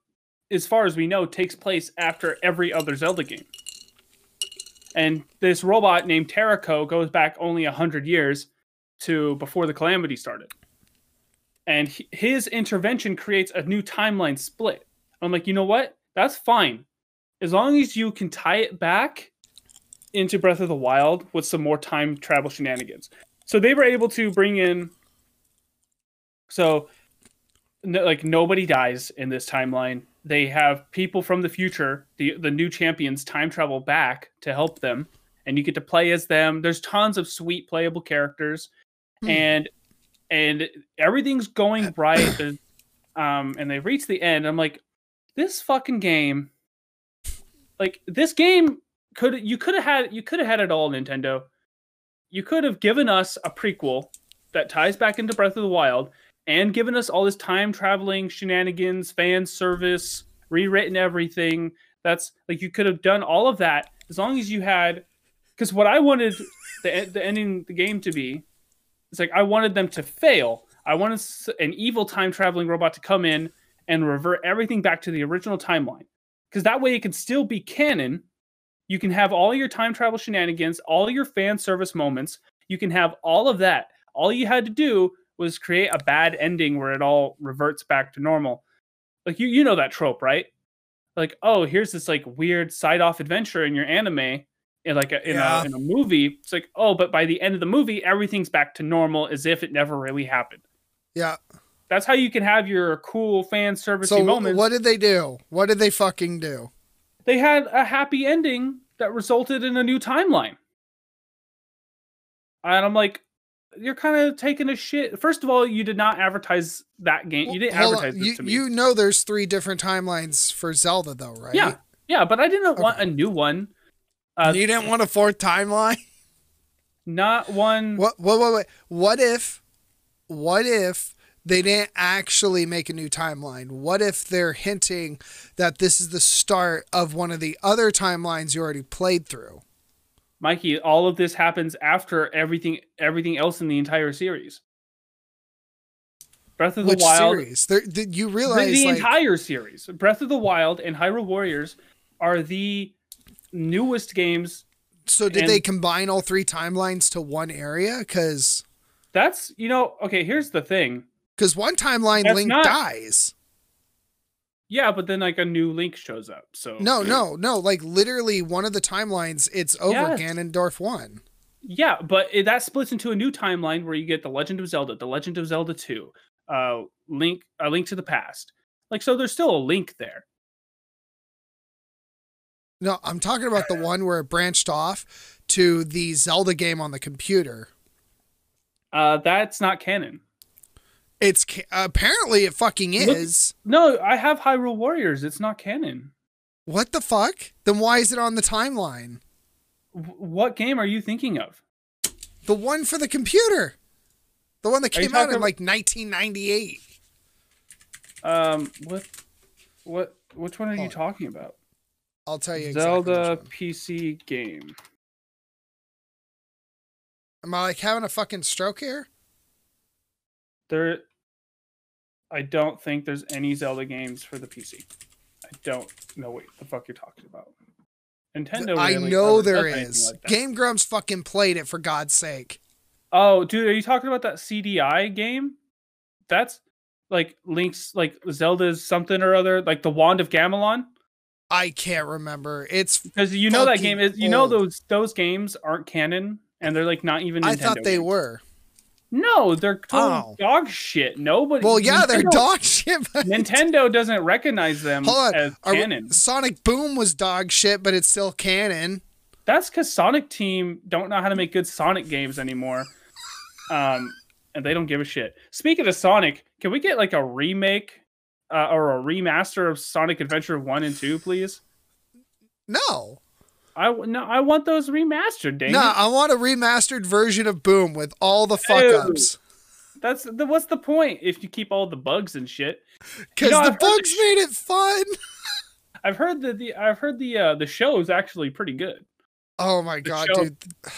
as far as we know, takes place after every other Zelda game. And this robot named Terrako goes back only a hundred years to before the calamity started. And he- his intervention creates a new timeline split. I'm like, you know what? That's fine, as long as you can tie it back into Breath of the Wild with some more time travel shenanigans. So they were able to bring in. So no, like nobody dies in this timeline. They have people from the future, the the new champions, time travel back to help them, and you get to play as them. There's tons of sweet playable characters, Hmm. and and everything's going right. Um, and they reach the end. I'm like, this fucking game, like this game could you could have had you could have had it all, Nintendo. You could have given us a prequel that ties back into Breath of the Wild and given us all this time traveling shenanigans, fan service, rewritten everything. That's like you could have done all of that as long as you had. Because what I wanted the the ending the game to be, it's like I wanted them to fail. I wanted an evil time traveling robot to come in and revert everything back to the original timeline. Because that way it can still be canon. You can have all your time travel shenanigans, all your fan service moments. You can have all of that. All you had to do was create a bad ending where it all reverts back to normal. Like you you know that trope, right? Like, oh, here's this like weird side off adventure in your anime in like a, in, Yeah. a in a movie. It's like, oh, but by the end of the movie, everything's back to normal as if it never really happened. Yeah. That's how you can have your cool fan service So moments. what did they do? What did they fucking do? they had a happy ending that resulted in a new timeline. And I'm like, you're kind of taking a shit. First of all, you did not advertise that game. You didn't advertise this You, to me. you know there's three different timelines for Zelda though, right? Yeah, yeah, but I didn't want a new one. Uh, you didn't want a fourth timeline? not one. What what what what what if what if they didn't actually make a new timeline? What if they're hinting that this is the start of one of the other timelines you already played through? Mikey, all of this happens after everything everything else in the entire series. Breath of the Which Wild, series? There, th- you the, realize the like, entire series, Breath of the Wild and Hyrule Warriors are the newest games. so did and- they combine all three timelines to one area? Because That's you know okay. Here's the thing. Because one timeline That's Link not- dies. Yeah, but then like a new Link shows up. So No, no, no. Like literally, one of the timelines, it's over Yes. Ganondorf one. Yeah, but it, that splits into a new timeline where you get the Legend of Zelda, the Legend of Zelda Two, uh, Link, a Link to the Past. Like so, there's still a link there. No, I'm talking about the one where it branched off to the Zelda game on the computer. Uh, that's not canon. It's ca- apparently it fucking Look- is. No, I have Hyrule Warriors. It's not canon. What the fuck? Then why is it on the timeline? W- what game are you thinking of? The one for the computer. The one that came out in talking- like 1998. Um, what, what, which one are you on. talking about? I'll tell you exactly. Zelda. PC game. Am I like having a fucking stroke here? There, I don't think there's any Zelda games for the PC. I don't know what the fuck you're talking about. Nintendo. I know there is. like. Game Grumps fucking played it for God's sake. Oh, dude, are you talking about that CDI game? That's like Link's, like Zelda's something or other, like the Wand of Gamelon. I can't remember. It's Because you know that game is, you know those those games aren't canon, and they're like not even. Nintendo I thought they games. were. No, they're total Oh. dog shit. Nobody. Well, yeah, they're dog shit. But Nintendo doesn't recognize them Hold on. as Are we- canon. Sonic Boom was dog shit, but it's still canon. That's because Sonic Team don't know how to make good Sonic games anymore. Um, and they don't give a shit. Speaking of Sonic, can we get like a remake uh, or a remaster of Sonic Adventure One and Two, please? No. I no, I want those remastered. Dang No, it. I want a remastered version of Boom with all the fuck ups. That's the, what's the point if you keep all the bugs and shit? Because know, the I've bugs sh- made it fun. I've heard that the I've heard the uh, the show is actually pretty good. Oh my god, show- dude.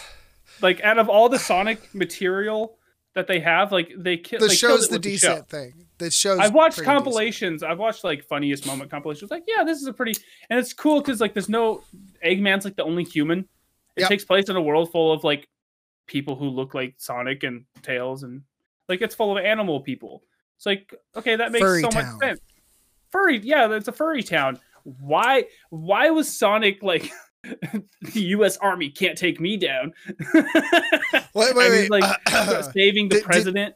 Like out of all the Sonic material that they have, like they ki- The killed show's it the show. decent thing. The show's I've watched pretty decent. compilations. I've watched like funniest moment compilations. Like, yeah, this is a pretty, and it's cool because like there's no Eggman's like the only human. It Yep. takes place in a world full of like people who look like Sonic and Tails, and like it's full of animal people. It's like okay, that makes Furry so town. much sense. Furry, yeah, it's a furry town. Why? Why was Sonic like? the U.S. Army can't take me down. Wait, wait, he's, wait. like saving the did- did- president.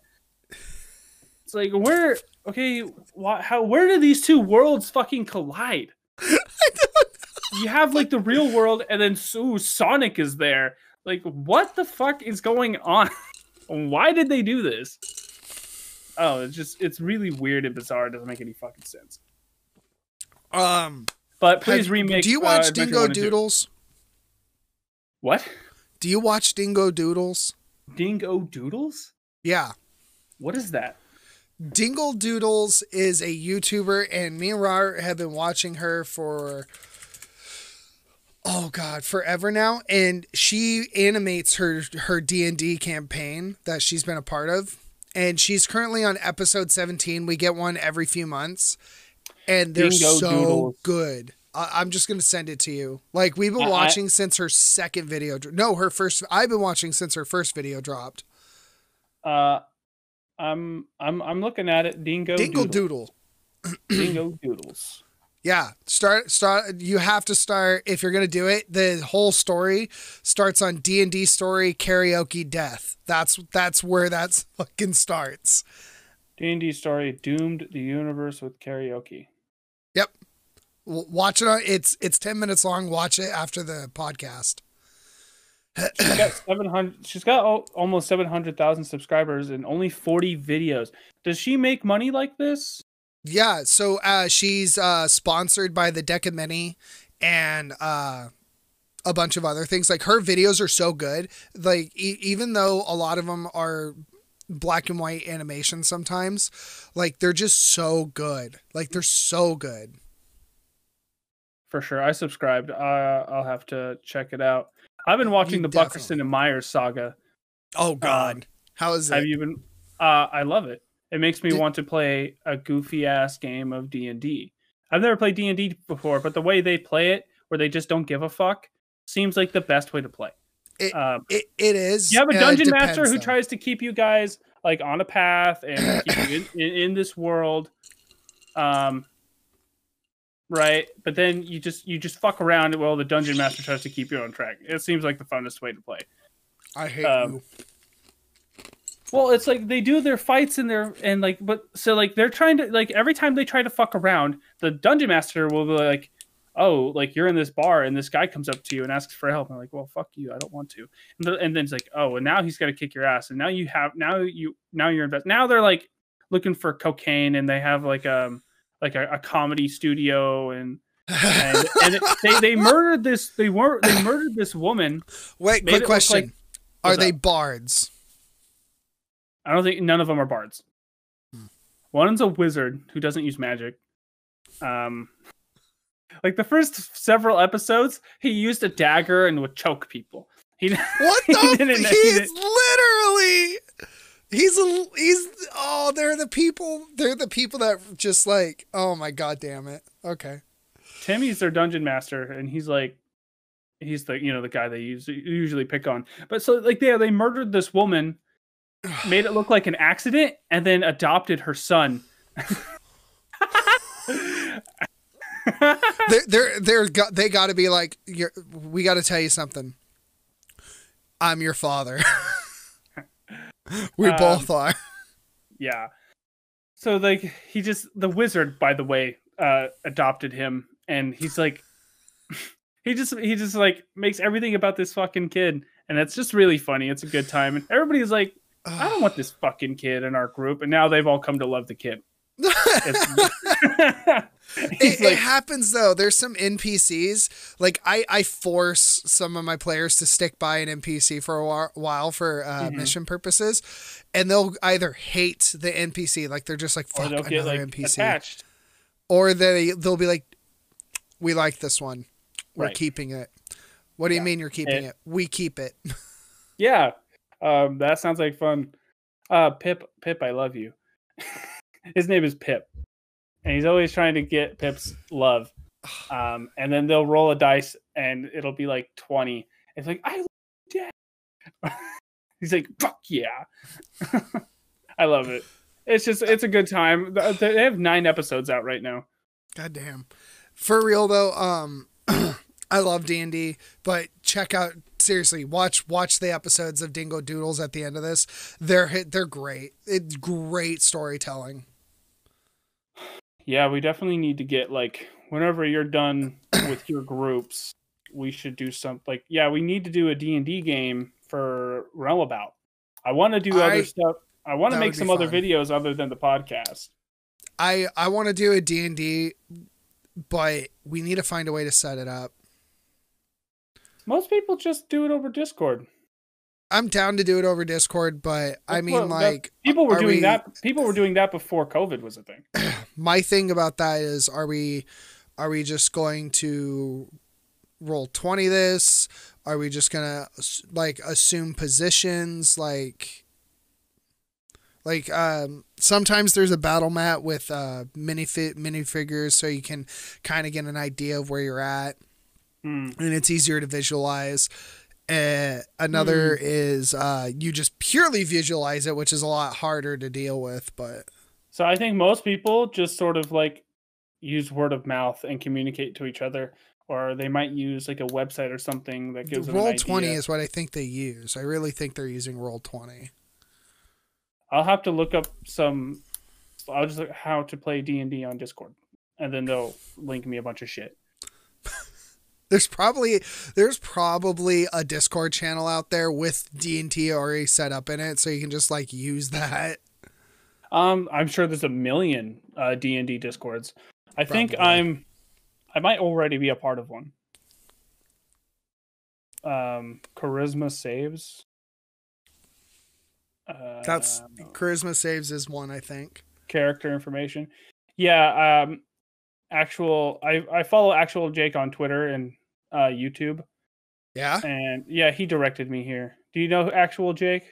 It's like where okay, why, how where do these two worlds fucking collide? You have like the real world, and then so Sonic is there. Like, what the fuck is going on? Why did they do this? Oh, it's just it's really weird and bizarre. It doesn't make any fucking sense. um, But please have- remake. Do you uh, watch Adventure Dingo One and Two. Doodles? What? Do you watch Dingo Doodles? Dingo Doodles? Yeah. What is that? Dingo Doodles is a YouTuber, and me and Robert have been watching her for oh god, forever now. And she animates her her D and D campaign that she's been a part of, and she's currently on episode seventeen. We get one every few months, and they're Dingo so Doodles. good. I, I'm just gonna send it to you. Like we've been I- I- watching since her second video. No, her first. I've been watching since her first video dropped. Uh, I'm I'm I'm looking at it. Dingo Dingle Doodle. Doodle. Dingo Doodles. Yeah, start start. You have to start if you're gonna do it. The whole story starts on D and D story karaoke death. That's that's where that's fucking starts. D&D story doomed the universe with karaoke. Watch it. On, it's it's ten minutes long. Watch it after the podcast. She's got 700 she's got al- almost 700,000 subscribers and only 40 videos. Does she make money like this? Yeah, so uh, she's uh, sponsored by the Deck of Many and uh, a bunch of other things. Like her videos are so good. Like e- even though a lot of them are black and white animation sometimes, like they're just so good. Like they're so good. For sure. I subscribed. Uh, I'll have to check it out. I've been watching You the Buckerson and Myers saga. Oh God, how is it? Have you been uh I love it. It makes me Did- want to play a goofy ass game of D&D. I've never played D&D before, but the way they play it where they just don't give a fuck seems like the best way to play. It- um, It, it is. you have a Uh, dungeon master who though. tries to keep you guys like on a path and keep you in, in, in this world um right? But then you just you just fuck around while the dungeon master tries to keep you on track. It seems like the funnest way to play. I hate um, you. well it's like they do their fights and their and like but so like they're trying to like every time they try to fuck around the dungeon master will be like oh like you're in this bar and this guy comes up to you and asks for help. And I'm like well fuck you. I don't want to. And, the, and then it's like oh and now he's got to kick your ass and now you have now you now you're invest now they're like looking for cocaine, and they have like um like a, a comedy studio, and and, and it, they they murdered this they were they murdered this woman. Wait, quick question. like- Are they up? bards? I don't think none of them are bards. Hmm. One's a wizard who doesn't use magic. Um, like the first several episodes, he used a dagger and would choke people. He What he the? he he's didn't- literally. He's a. He's. Oh, they're the people. They're the people that just like. Oh my god, damn it. Okay. Timmy's their dungeon master, and he's like, he's the you know the guy they use, usually pick on. But so like they they murdered this woman, made it look like an accident, and then adopted her son. they're they're they're got they got to be like you're, we got to tell you something i'm your father we Um, both are yeah. So like he just the wizard, by the way, uh adopted him, and he's like, he just he just like makes everything about this fucking kid, and it's just really funny. It's a good time, and everybody's like, I don't want this fucking kid in our group, and now they've all come to love the kid. It, he's it happens though there's some npcs like i i force some of my players to stick by an npc for a while for uh, Mhm. mission purposes and they'll either hate the npc like they're just like fuck they'll get another like npc attached. or they they'll be like we like this one we're Right. keeping it what do you mean you're keeping It- it we keep it Yeah, um, that sounds like fun. Uh, Pip, Pip, I love you. His name is Pip, and he's always trying to get Pip's love. Um, and then they'll roll a dice, and it'll be like twenty. It's like I love Dad. he's like, "Fuck yeah!" I love it. It's just, it's a good time. They have nine episodes out right now. God damn. For real though, um I love D&D, but check out seriously, watch watch the episodes of Dingo Doodles at the end of this. They're hit they're great. It's great storytelling. Yeah, we definitely need to get like whenever you're done with your groups, we should do some like yeah, we need to do a D&D game for Realm About. I want to do I- other stuff. I want to make some other videos other than the podcast. I I want to do a D&D but we need to find a way to set it up. Most people just do it over Discord. I'm down to do it over Discord, but I mean that- like People were doing we- that people were doing that before COVID was a thing. my thing about that is are we are we just going to roll 20 this are we just gonna like assume positions like like um sometimes there's a battle mat with uh mini fit minifigures so you can kind of get an idea of where you're at Hmm. and it's easier to visualize uh, another is uh you just purely visualize it which is a lot harder to deal with but So I think most people just sort of like use word of mouth and communicate to each other or they might use like a website or something that gives them an roll idea. 20 is what i think they use i really think they're using roll 20 I'll have to look up some. I'll just look how to play D and D on Discord, and then they'll link me a bunch of shit. there's probably there's probably a discord channel out there with D&D already set up in it so you can just like use that Um, I'm sure there's a million uh, D and D Discords. I think I'm. I might already be a part of one. Um, charisma saves. Uh, that's charisma saves is one i think character information. Yeah, um actual I I follow actual Jake on Twitter and uh YouTube yeah and yeah, he directed me here. Do you know actual Jake?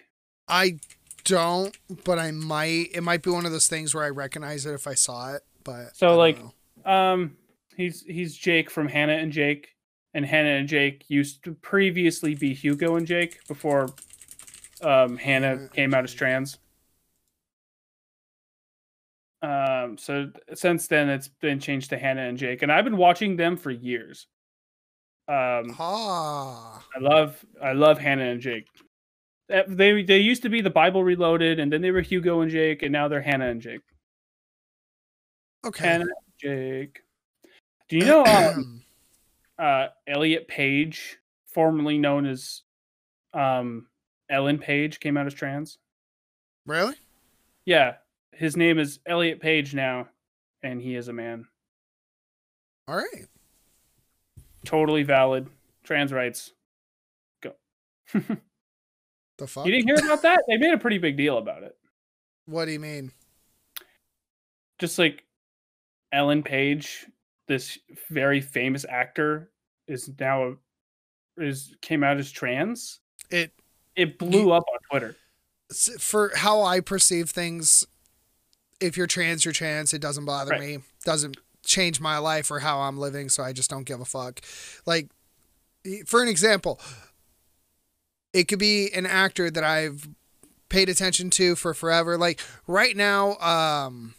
i don't but i might it might be one of those things where i recognize it if i saw it but So, like, know. Um he's he's Jake from Hannah and Jake and Hannah and Jake used to previously be Hugo and Jake before um Hannah came out as trans. Um so since then it's been changed to Hannah and Jake and I've been watching them for years. Um ah I love I love Hannah and Jake. They they used to be the Bible Reloaded, and then they were Hugo and Jake, and now they're Hannah and Jake. okay Hannah and Jake. Do you know um, uh, Elliot Page, formerly known as um, Ellen Page, came out as trans? really Yeah, his name is Elliot Page now, and he is a man. All right. Totally valid. Trans rights. Go. The fuck? You didn't hear about that? They made a pretty big deal about it. What do you mean? Just like Ellen Page, this very famous actor, is now is came out as trans. It It blew up on Twitter. for how I perceive things. If you're trans, you're trans. It doesn't bother Right. me. Doesn't change my life or how I'm living. So I just don't give a fuck. Like, for an example, it could be an actor that I've paid attention to for forever. Like right now, um,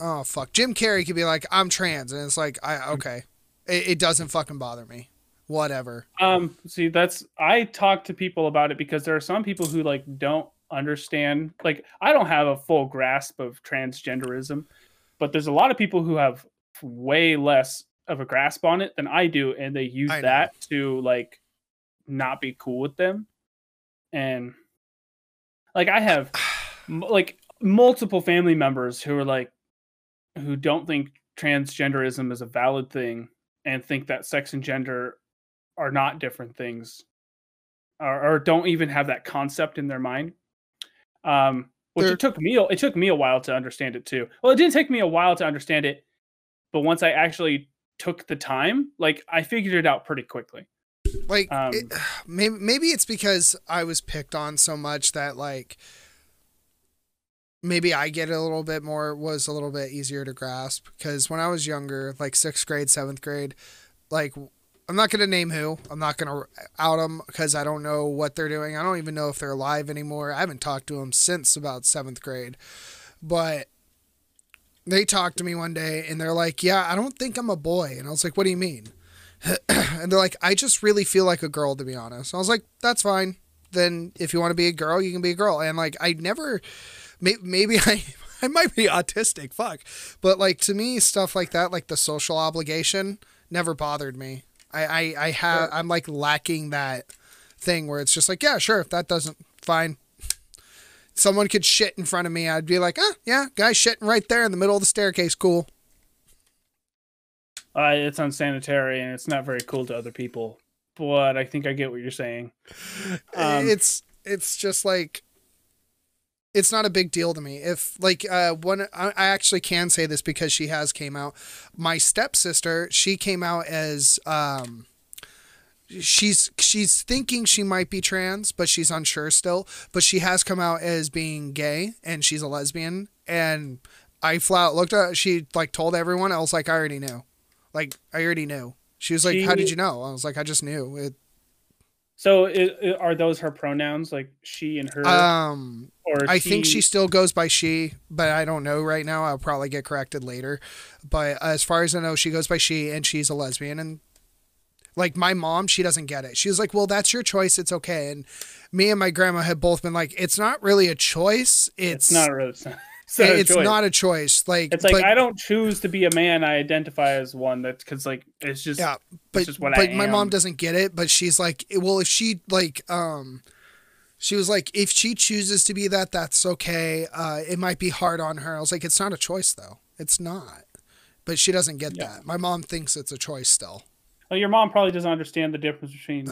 oh fuck, Jim Carrey could be like, I'm trans, and it's like, I okay, it, it doesn't fucking bother me. Whatever. Um, see, that's I talk to people about it because there are some people who like don't understand. Like, I don't have a full grasp of transgenderism, but there's a lot of people who have way less of a grasp on it than I do, and they use I know. that to like not be cool with them. And like, I have like multiple family members who are like who don't think transgenderism is a valid thing and think that sex and gender are not different things or, or don't even have that concept in their mind um which They're- it took me a- it took me a while to understand it too. Well it didn't take me a while to understand it but once i actually took the time like i figured it out pretty quickly. Like Um, it, maybe maybe it's because I was picked on so much that like maybe I get it a little bit more was a little bit easier to grasp. Because when I was younger, like sixth grade, seventh grade, like I'm not gonna name who. I'm not gonna out them because I don't know what they're doing. I don't even know if they're alive anymore. I haven't talked to them since about seventh grade, but they talked to me one day and they're like, "Yeah, I don't think I'm a boy," and I was like, "What do you mean?" and they're like, I just really feel like a girl, to be honest. I was like, that's fine. Then if you want to be a girl, you can be a girl. And like, I never, may, maybe I, I might be autistic, fuck. But like to me, stuff like that, like the social obligation, never bothered me. I, I, I have, I'm like lacking that thing where it's just like, yeah, sure, if that doesn't, fine. Someone could shit in front of me, I'd be like, ah, yeah, guy shitting right there in the middle of the staircase, cool. uh, it's unsanitary and it's not very cool to other people but i think i get what you're saying Um, it's it's just like it's not a big deal to me. If like uh one I, I actually can say this because she has came out. My stepsister she came out as um she's she's thinking she might be trans but she's unsure still. But she has come out as being gay and she's a lesbian. And i flat looked at she like told everyone. I was like i already knew. Like i already knew. She was like how did you know? I was like i just knew. It so i i are those her pronouns like she and her um or I think she still goes by she, but I don't know right now. I'll probably get corrected later. But as far as I know, she goes by she and she's a lesbian. And like my mom, she doesn't get it. She's like, well, that's your choice. It's okay. And me and my grandma have both been like, it's not really a choice. It's, it's not a really it's not, it's a choice. not a choice. Like, It's like but, I don't choose to be a man. I identify as one. That's because like it's just yeah, but, just what but I my mom doesn't get it. But she's like, well, if she like, um, she was like, if she chooses to be that, that's okay. Uh, it might be hard on her. I was like, it's not a choice though. It's not. But she doesn't get Yeah. that. My mom thinks it's a choice still. Well, your mom probably doesn't understand the difference between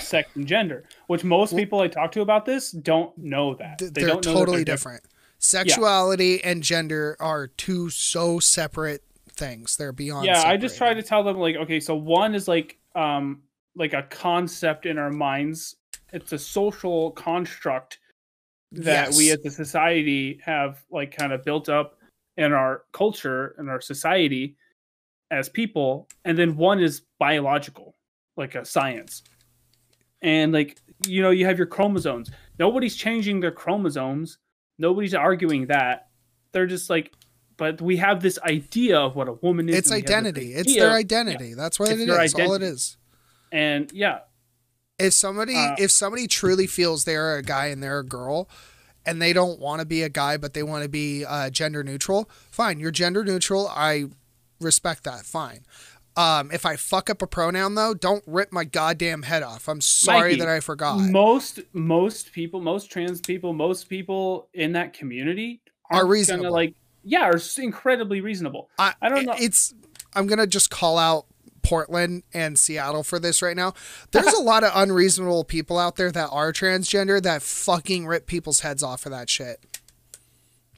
sex and gender, which most people I talk to about this don't know that. Th- They They're don't know totally they're different. Sexuality and gender are two so separate things. They're beyond. Yeah, I just try to tell them like, okay, so one is like um like a concept in our minds. It's a social construct that we as a society have like kind of built up in our culture and our society as people and then one is biological like a science and like you know you have your chromosomes nobody's changing their chromosomes nobody's arguing that they're just like but we have this idea of what a woman is It's and we have this identity. It's their identity. That's what It's it is. All it is. and yeah If somebody Uh, if somebody truly feels they're a guy and they're a girl and they don't want to be a guy but they want to be uh, gender neutral, fine, you're gender neutral. I respect that. Fine. Um, if I fuck up a pronoun though, don't rip my goddamn head off. I'm sorry Mikey, that I forgot. Most most people, most trans people, most people in that community Are reasonable. Gonna, like, yeah, are incredibly reasonable. I, I don't know. It's I'm gonna just call out Portland and Seattle for this right now. There's a lot of unreasonable people out there that are transgender that fucking rip people's heads off for that shit.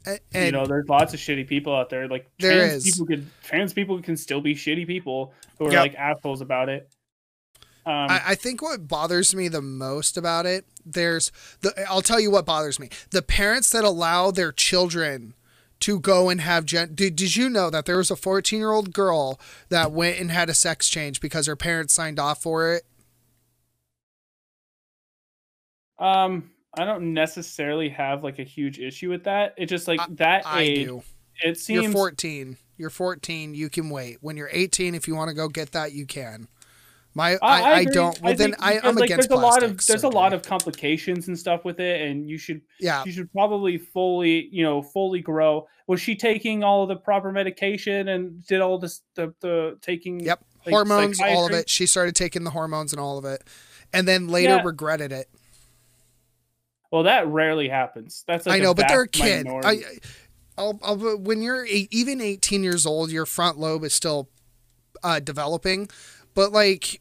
And you know, there's lots of shitty people out there. Like There trans is. people could trans people can still be shitty people who are Yep. like assholes about it. Um, I, I think what bothers me the most about it, there's the I'll tell you what bothers me. The parents that allow their children to go and have gen did, did you know that there was a 14 year old girl that went and had a sex change because her parents signed off for it? um, I don't necessarily have like a huge issue with that. It just like that I age. do. It seems You're 14. You're 14. You can wait. When you're 18, if you want to go get that, you can. My I, I, agree. don't. Well, then I, I'm like, against There's a lot of there's so a lot of complications and stuff with it, and you should yeah. you should probably fully you know fully grow. Was she taking all of the proper medication and did all this the the taking? Yep. like, hormones, all of it. She started taking the hormones and all of it, and then later Yeah. regretted it. Well, that rarely happens. That's like I know, but they're a kid. I. I'll, I'll, when you're eight, even 18 years old, your front lobe is still uh, developing. But like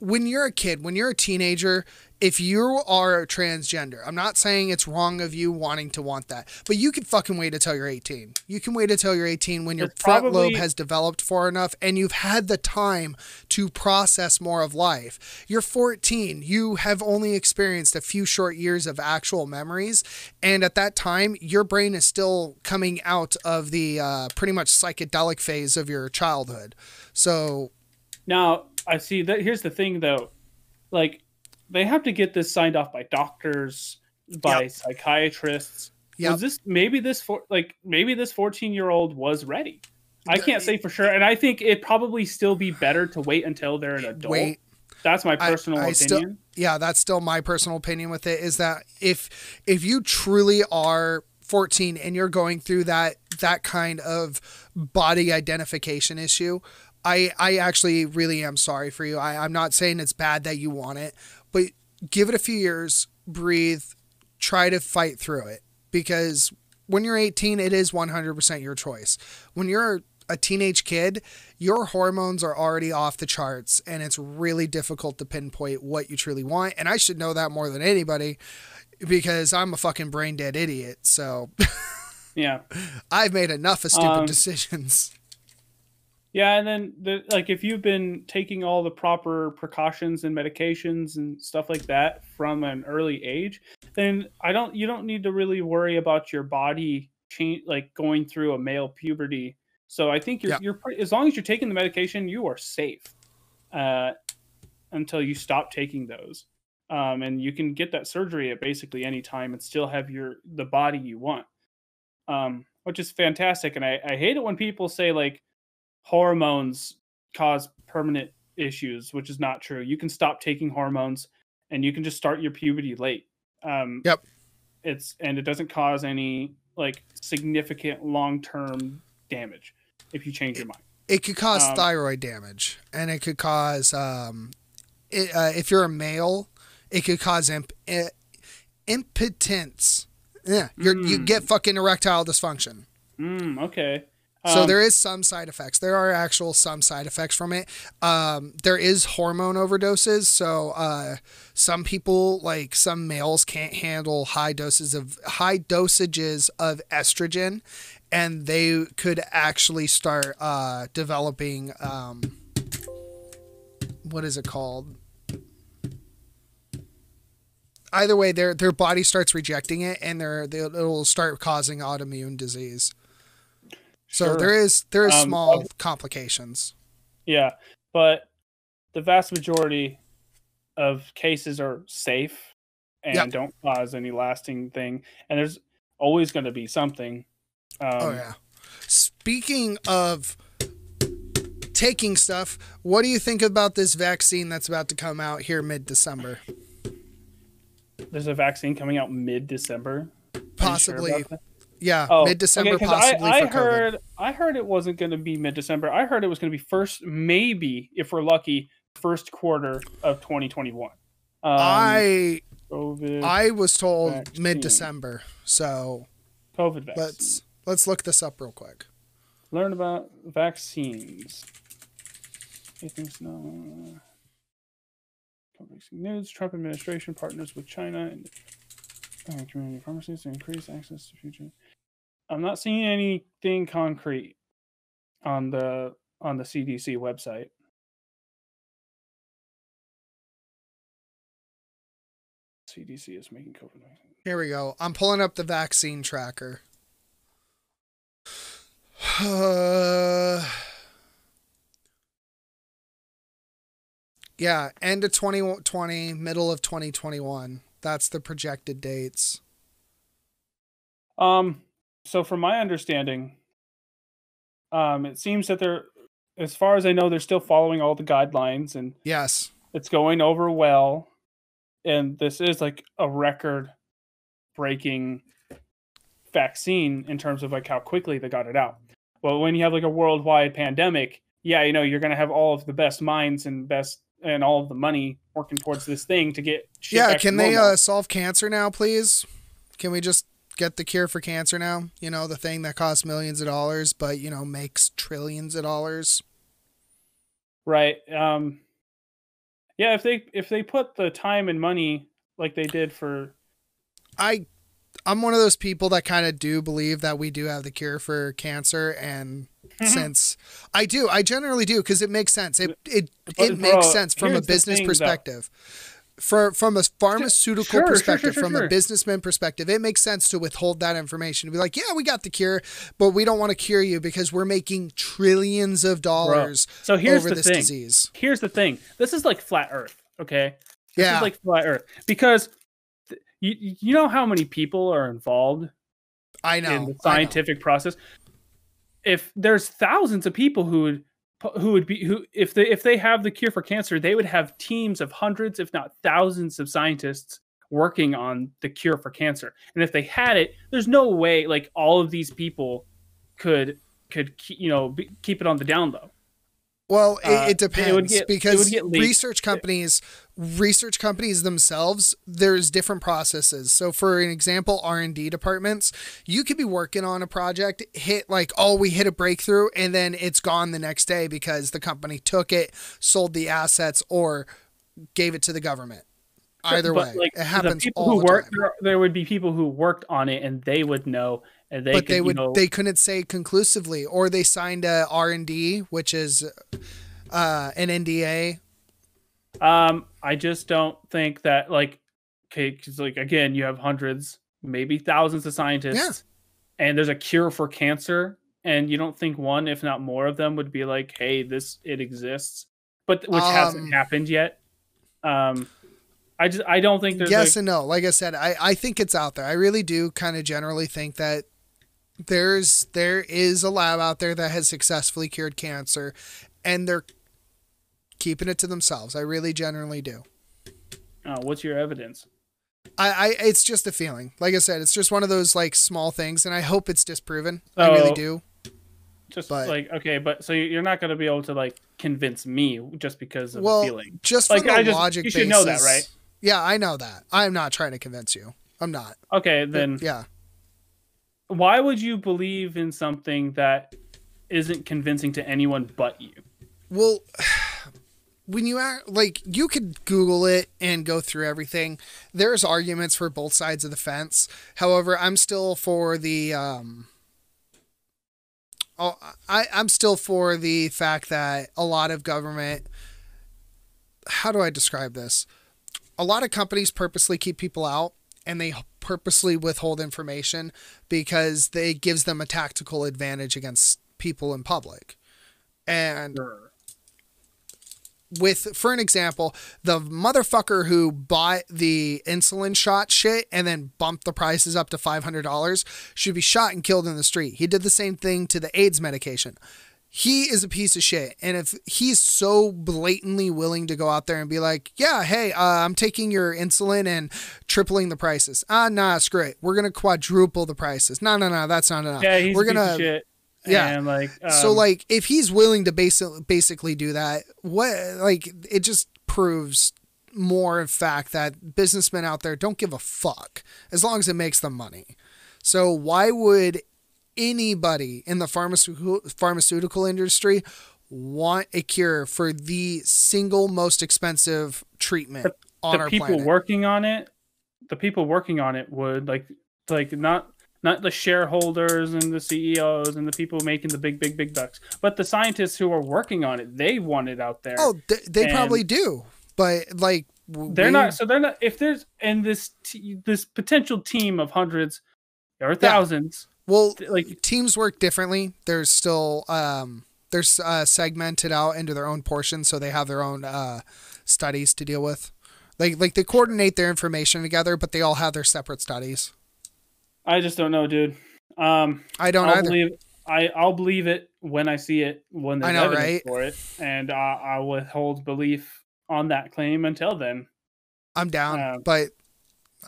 when you're a kid, when you're a teenager, if you are transgender, I'm not saying it's wrong of you wanting to want that, but you can fucking wait until you're 18. You can wait until you're 18 when your It's front probably- lobe has developed far enough and you've had the time to process more of life. You're 14. You have only experienced a few short years of actual memories. And at that time, your brain is still coming out of the uh, pretty much psychedelic phase of your childhood. So, Now, I see that here's the thing though. Like they have to get this signed off by doctors, by psychiatrists. Yep. Was this maybe this for like maybe this 14-year-old was ready? I can't say for sure and I think it'd probably still be better to wait until they're an adult. wait. That's my I- personal I opinion. still- yeah, that's still my personal opinion with it is that if if you truly are 14 and you're going through that that kind of body identification issue, I I actually really am sorry for you. I, I'm not saying it's bad that you want it, but give it a few years, breathe, try to fight through it because when you're 18, it is 100% your choice. When you're a teenage kid, your hormones are already off the charts and it's really difficult to pinpoint what you truly want. And I should know that more than anybody because I'm a fucking brain dead idiot. So yeah. I've made enough of stupid Um, decisions. Yeah, and then the like if you've been taking all the proper precautions and medications and stuff like that from an early age, then I don't you don't need to really worry about your body change like going through a male puberty. So I think you're Yeah. you're pretty, as long as you're taking the medication, you are safe uh, until you stop taking those. Um, and you can get that surgery at basically any time and still have your the body you want, um, which is fantastic. And I, I hate it when people say like hormones cause permanent issues, which is not true. You can stop taking hormones and you can just start your puberty late. Um, Yep. It's and it doesn't cause any like significant long term damage if you change your mind. It could cause um, thyroid damage and it could cause, um, it, uh, if you're a male, it could cause imp- impotence. Yeah, you're, you Mm. get fucking erectile dysfunction. Mm, okay. So Um, there is some side effects. There are actual some side effects from it. Um, there is hormone overdoses. So uh, some people, like some males, can't handle high doses of high dosages of estrogen, and they could actually start uh, developing um, what is it called? Either way, their their body starts rejecting it, and their they, it'll start causing autoimmune disease. So Sure. there is there is Um, small complications. Yeah, but the vast majority of cases are safe and Yep. don't cause any lasting thing. And there's always going to be something. Um, oh yeah. Speaking of taking stuff, what do you think about this vaccine that's about to come out here mid December? There's a vaccine coming out mid December. Possibly. Yeah, Oh, mid December okay, possibly I, I for COVID. heard I heard it wasn't going to be mid December. I heard it was going to be first, maybe if we're lucky, first quarter of 2021. Um, I COVID I was told mid December. So COVID vaccine. let's let's look this up real quick. learn about vaccines. Anything's no. News: Trump administration partners with China and community pharmacies to increase access to future. I'm not seeing anything concrete on the on the CDC website. CDC is making COVID vaccine. Here we go. I'm pulling up the vaccine tracker. Uh, yeah, end of 2020, middle of 2021. That's the projected dates. Um, so from my understanding, um, it seems that they're, as far as I know, they're still following all the guidelines and Yes. it's going over well. And this is like a record breaking vaccine in terms of like how quickly they got it out. Well, when you have like a worldwide pandemic, yeah, you know, you're going to have all of the best minds and best and all of the money working towards this thing to get Yeah, can they uh, solve cancer now, please? Can we just get the cure for cancer now? You know, the thing that costs millions of dollars, but, you know, makes trillions of dollars. Right. Um Yeah, if they if they put the time and money like they did for I I'm one of those people that kind of do believe that we do have the cure for cancer and Mm-hmm. since I do, I generally do because it makes sense. It it But, it makes sense from a business perspective. though. For from a pharmaceutical sure, perspective, sure, from sure. a businessman perspective, it makes sense to withhold that information. To be like, yeah, we got the cure, but we don't want to cure you because we're making trillions of dollars So here's over the this thing. disease. Here's the thing. This is like flat earth, okay? This Yeah. is like flat earth because th- you you know how many people are involved I know. in the I know. scientific process. If there's thousands of people who would who would be who if they if they have the cure for cancer, they would have teams of hundreds, if not thousands, of scientists working on the cure for cancer. And if they had it, there's no way like all of these people could could you know be, keep it on the down low. Well, it, Uh, it depends get- because research companies, research companies themselves, there's different processes. So, for an example, R and D departments, you could be working on a project, hit like, oh, we hit a breakthrough, and then it's gone the next day because the company took it, sold the assets, or gave it to the government. Either But, way, like, it happens the people all who the work time. there, there would be people who worked on it and they would know and they but could, they would you know, they couldn't say conclusively, or they signed a R and D, which is uh, an NDA Um, I just don't think that like, okay, because like again, you have hundreds, maybe thousands of scientists, and there's a cure for cancer, and you don't think one, if not more of them, would be like, hey, this it exists, but which Um, hasn't happened yet. Um, I just I don't think there's yes like, and no. Like I said, I, I think it's out there. I really do kind of generally think that there's there is a lab out there that has successfully cured cancer and they're keeping it to themselves. I really generally do. uh, what's your evidence? I, I it's just a feeling. Like I said, it's just one of those like small things and I hope it's disproven. I really Oh. do. Just But- like okay, but so you're not going to be able to like convince me just because of Well, a feeling. just Like, from a I just- logic you should know that, right? Yeah, I know that. I'm not trying to convince you. I'm not. Okay, then yeah. Why would you believe in something that isn't convincing to anyone but you? Well, when you act like you could Google it and go through everything, there's arguments for both sides of the fence. However, I'm still for the um. Oh, I I'm still for the fact that a lot of government. How do I describe this? A lot of companies purposely keep people out and they purposely withhold information because they gives them a tactical advantage against people in public. And with for an example, the motherfucker who bought the insulin shot shit and then bumped the prices up to $500 should be shot and killed in the street. He did the same thing to the AIDS medication. He is a piece of shit. And if he's so blatantly willing to go out there and be like, yeah, hey, uh, I'm taking your insulin and tripling the prices. Ah, nah, screw it. We're going to quadruple the prices. No, no, no, that's not enough. Yeah, he's We're a piece gonna, of shit. yeah. And like, so um, like, if he's willing to basically basically do that, what like it just proves more in fact that businessmen out there don't give a fuck as long as it makes them money. So why would anybody in the pharmaceutical pharmaceutical industry want a cure for the single most expensive treatment on the our people planet? working on it, the people working on it would like, like not not the shareholders and the CEOs and the people making the big, big, big bucks, but the scientists who are working on it. They want it out there. oh, they, probably do, but like they're we- not. So they're not. If there's and this t- this potential team of hundreds or thousands, Well, like teams work differently. There's still um there's uh, segmented out into their own portions, so they have their own uh, studies to deal with. Like like they coordinate their information together, but they all have their separate studies. I just don't know, dude. Um, I don't I'll either. believe I I'll believe it when I see it when there's I know, evidence right? for it, and uh, I withhold belief on that claim until then. I'm down, um, but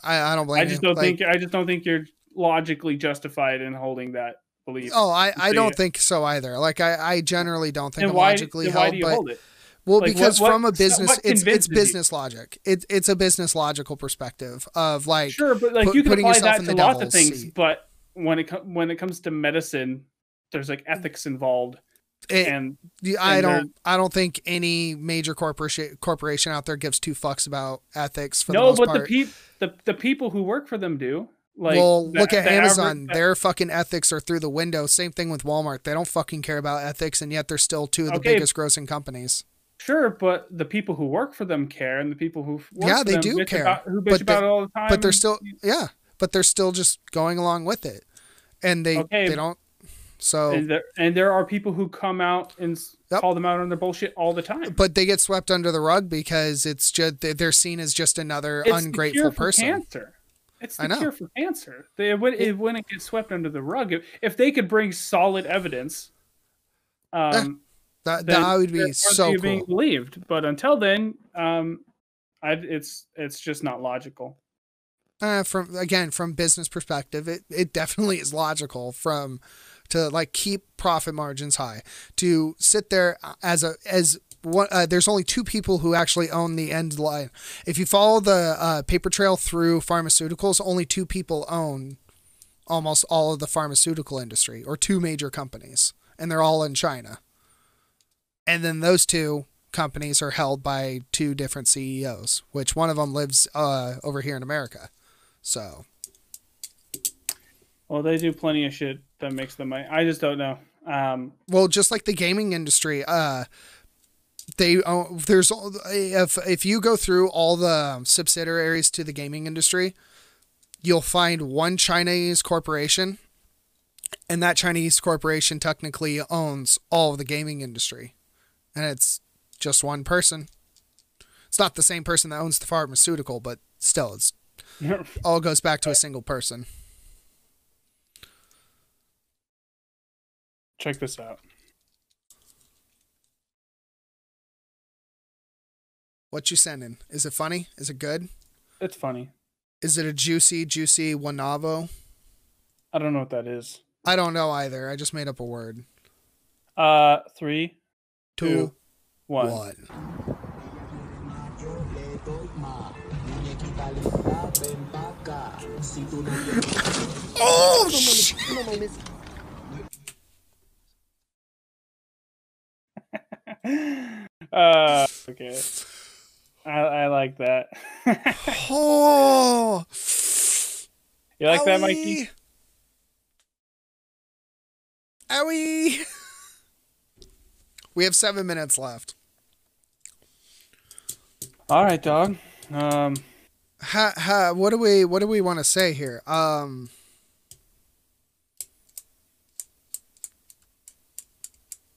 I, I don't blame I just you. don't Like, think I just don't think you're logically justified in holding that belief. Oh, I, I don't think so either. Like I, I generally don't think I'm why, logically then why held, do you but hold it? well, like, because what- from a business, it's it's convinces you? business logic. It, it's a business logical perspective of like Sure, but like you can apply that in to the lots of things. seat. But when it co- when it comes to medicine, there's like mm. ethics involved, it, and I and don't. I don't think any major corporation corporation out there gives two fucks about ethics for the no, most but part. the peop the the people who work for them do. Like, well, the- look at the Amazon. average- Their fucking ethics are through the window. Same thing with Walmart. They don't fucking care about ethics, and yet they're still two of the Okay. biggest grossing companies. Sure, but the people who work for them care, and the people who Yeah, they them do bitch care, about, who bitch but about they- it all the time. But they're still, yeah, but they're still just going along with it, and they Okay, they don't. So, and there and there are people who come out and Yep. call them out on their bullshit all the time. but they get swept under the rug because it's just they're seen as just another It's ungrateful person. Cancer. It's I the cure for cancer. They would it wouldn't get swept under the rug if, if they could bring solid evidence. Um, That that would be so of being believed. But until then, um, I, it's it's just not logical. uh, from again from business perspective it, it definitely is logical from to like keep profit margins high to sit there as a as one uh, there's only two people who actually own the end line if you follow the uh, paper trail through pharmaceuticals only two people own almost all of the pharmaceutical industry or two major companies and they're all in china and then those two companies are held by two different ceos which one of them lives uh, over here in america so Well, they do plenty of shit that makes them money. I just don't know. Um, well just like the gaming industry uh they own, there's if if you go through all the subsidiaries to the gaming industry you'll find one chinese corporation and that chinese corporation technically owns all of the gaming industry and it's just one person. It's not the same person that owns the pharmaceutical but still it's all goes back to a single person. Check this out. What you sending is it funny is it good It's funny. is it a juicy juicy wanavo I don't know what that is. I don't know either. I just made up a word. Uh, three, Two, two, one. one. Oh, sh- uh, okay. I, I like that. oh. you like that, Mikey? Owie. Owie. We have seven minutes left. All right, dog. Um, Ha, ha, what do we what do we want to say here? Um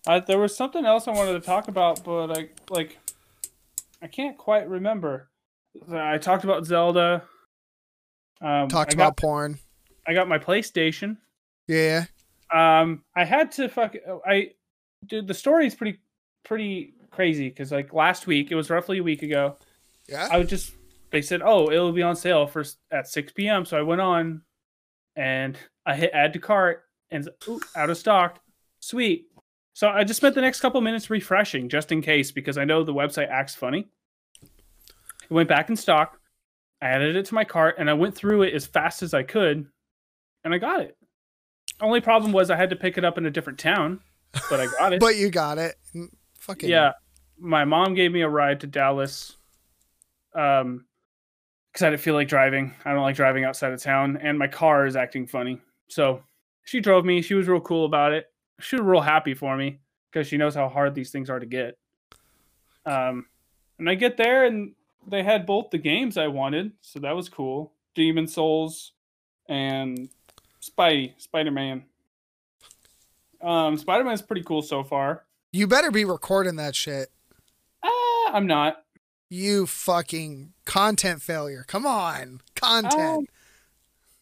I, there was something else I wanted to talk about, but I like, I can't quite remember. I talked about Zelda. Um, talked about porn. I got my PlayStation. Yeah. Um, I had to fuck. I dude, the story is pretty pretty crazy because like last week, it was roughly a week ago. Yeah. I was just they said, oh, it'll be on sale for at 6 p.m. So I went on and I hit add to cart and ooh, out of stock. Sweet. So I just spent the next couple minutes refreshing just in case because I know the website acts funny. It went back in stock. I added it to my cart and I went through it as fast as I could and I got it. Only problem was I had to pick it up in a different town, but I got it. but you got it. Fucking Yeah, my mom gave me a ride to Dallas, um, because I didn't feel like driving. I don't like driving outside of town, and my car is acting funny. So she drove me. She was real cool about it. She was real happy for me because she knows how hard these things are to get. Um, and I get there, and they had both the games I wanted, so that was cool. Demon's Souls and Spidey, Spider Man. Um, Spider Man's pretty cool so far. You better be recording that shit. Ah, I'm not. You fucking content failure. Come on. Content. Um,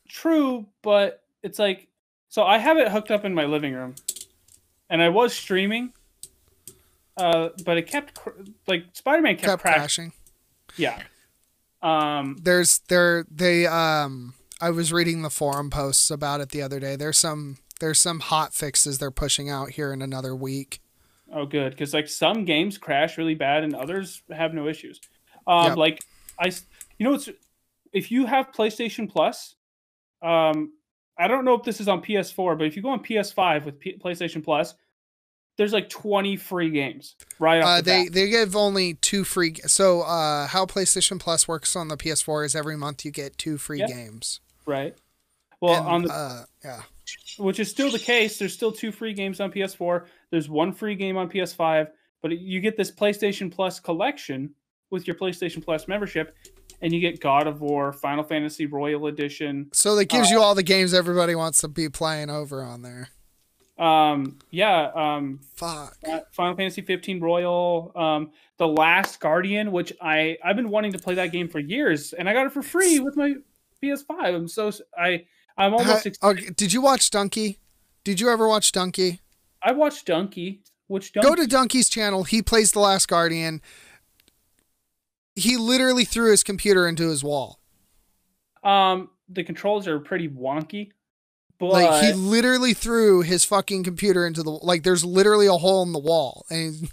true, but it's like so I have it hooked up in my living room, and I was streaming, uh, but it kept cr- like Spider Man kept, kept crashing. Yeah. Um. There's there they um I was reading the forum posts about it the other day. There's some there's some hot fixes they're pushing out here in another week. Oh, good, because like some games crash really bad, and others have no issues. Um. Yep. Like I, you know, it's if you have PlayStation Plus, um, I don't know if this is on PS4, but if you go on PS5 with P- PlayStation Plus, there's like 20 free games right Uh, the they bat. they give only two free. So uh, how PlayStation Plus works on the PS4 is every month you get two free Yeah. games. right. Well, And, on the uh, yeah, which is still the case. There's still two free games on PS4. There's one free game on PS5, but you get this PlayStation Plus collection with your PlayStation Plus membership, and you get God of War, Final Fantasy Royal Edition. so that gives Uh, you all the games everybody wants to be playing over on there. Um, yeah, um, Fuck. Final Fantasy 15 Royal, um, The Last Guardian, which I I've been wanting to play that game for years, and I got it for free with my PS5. I'm so I I'm almost. ex- okay, did you watch Dunkey? Did you ever watch Dunkey? I watched Dunkey. Which Dunkey? Go to Dunkey's channel. He plays The Last Guardian. He literally threw his computer into his wall. Um, the controls are pretty wonky, but Like he literally threw his fucking computer into the like. There's literally a hole in the wall, and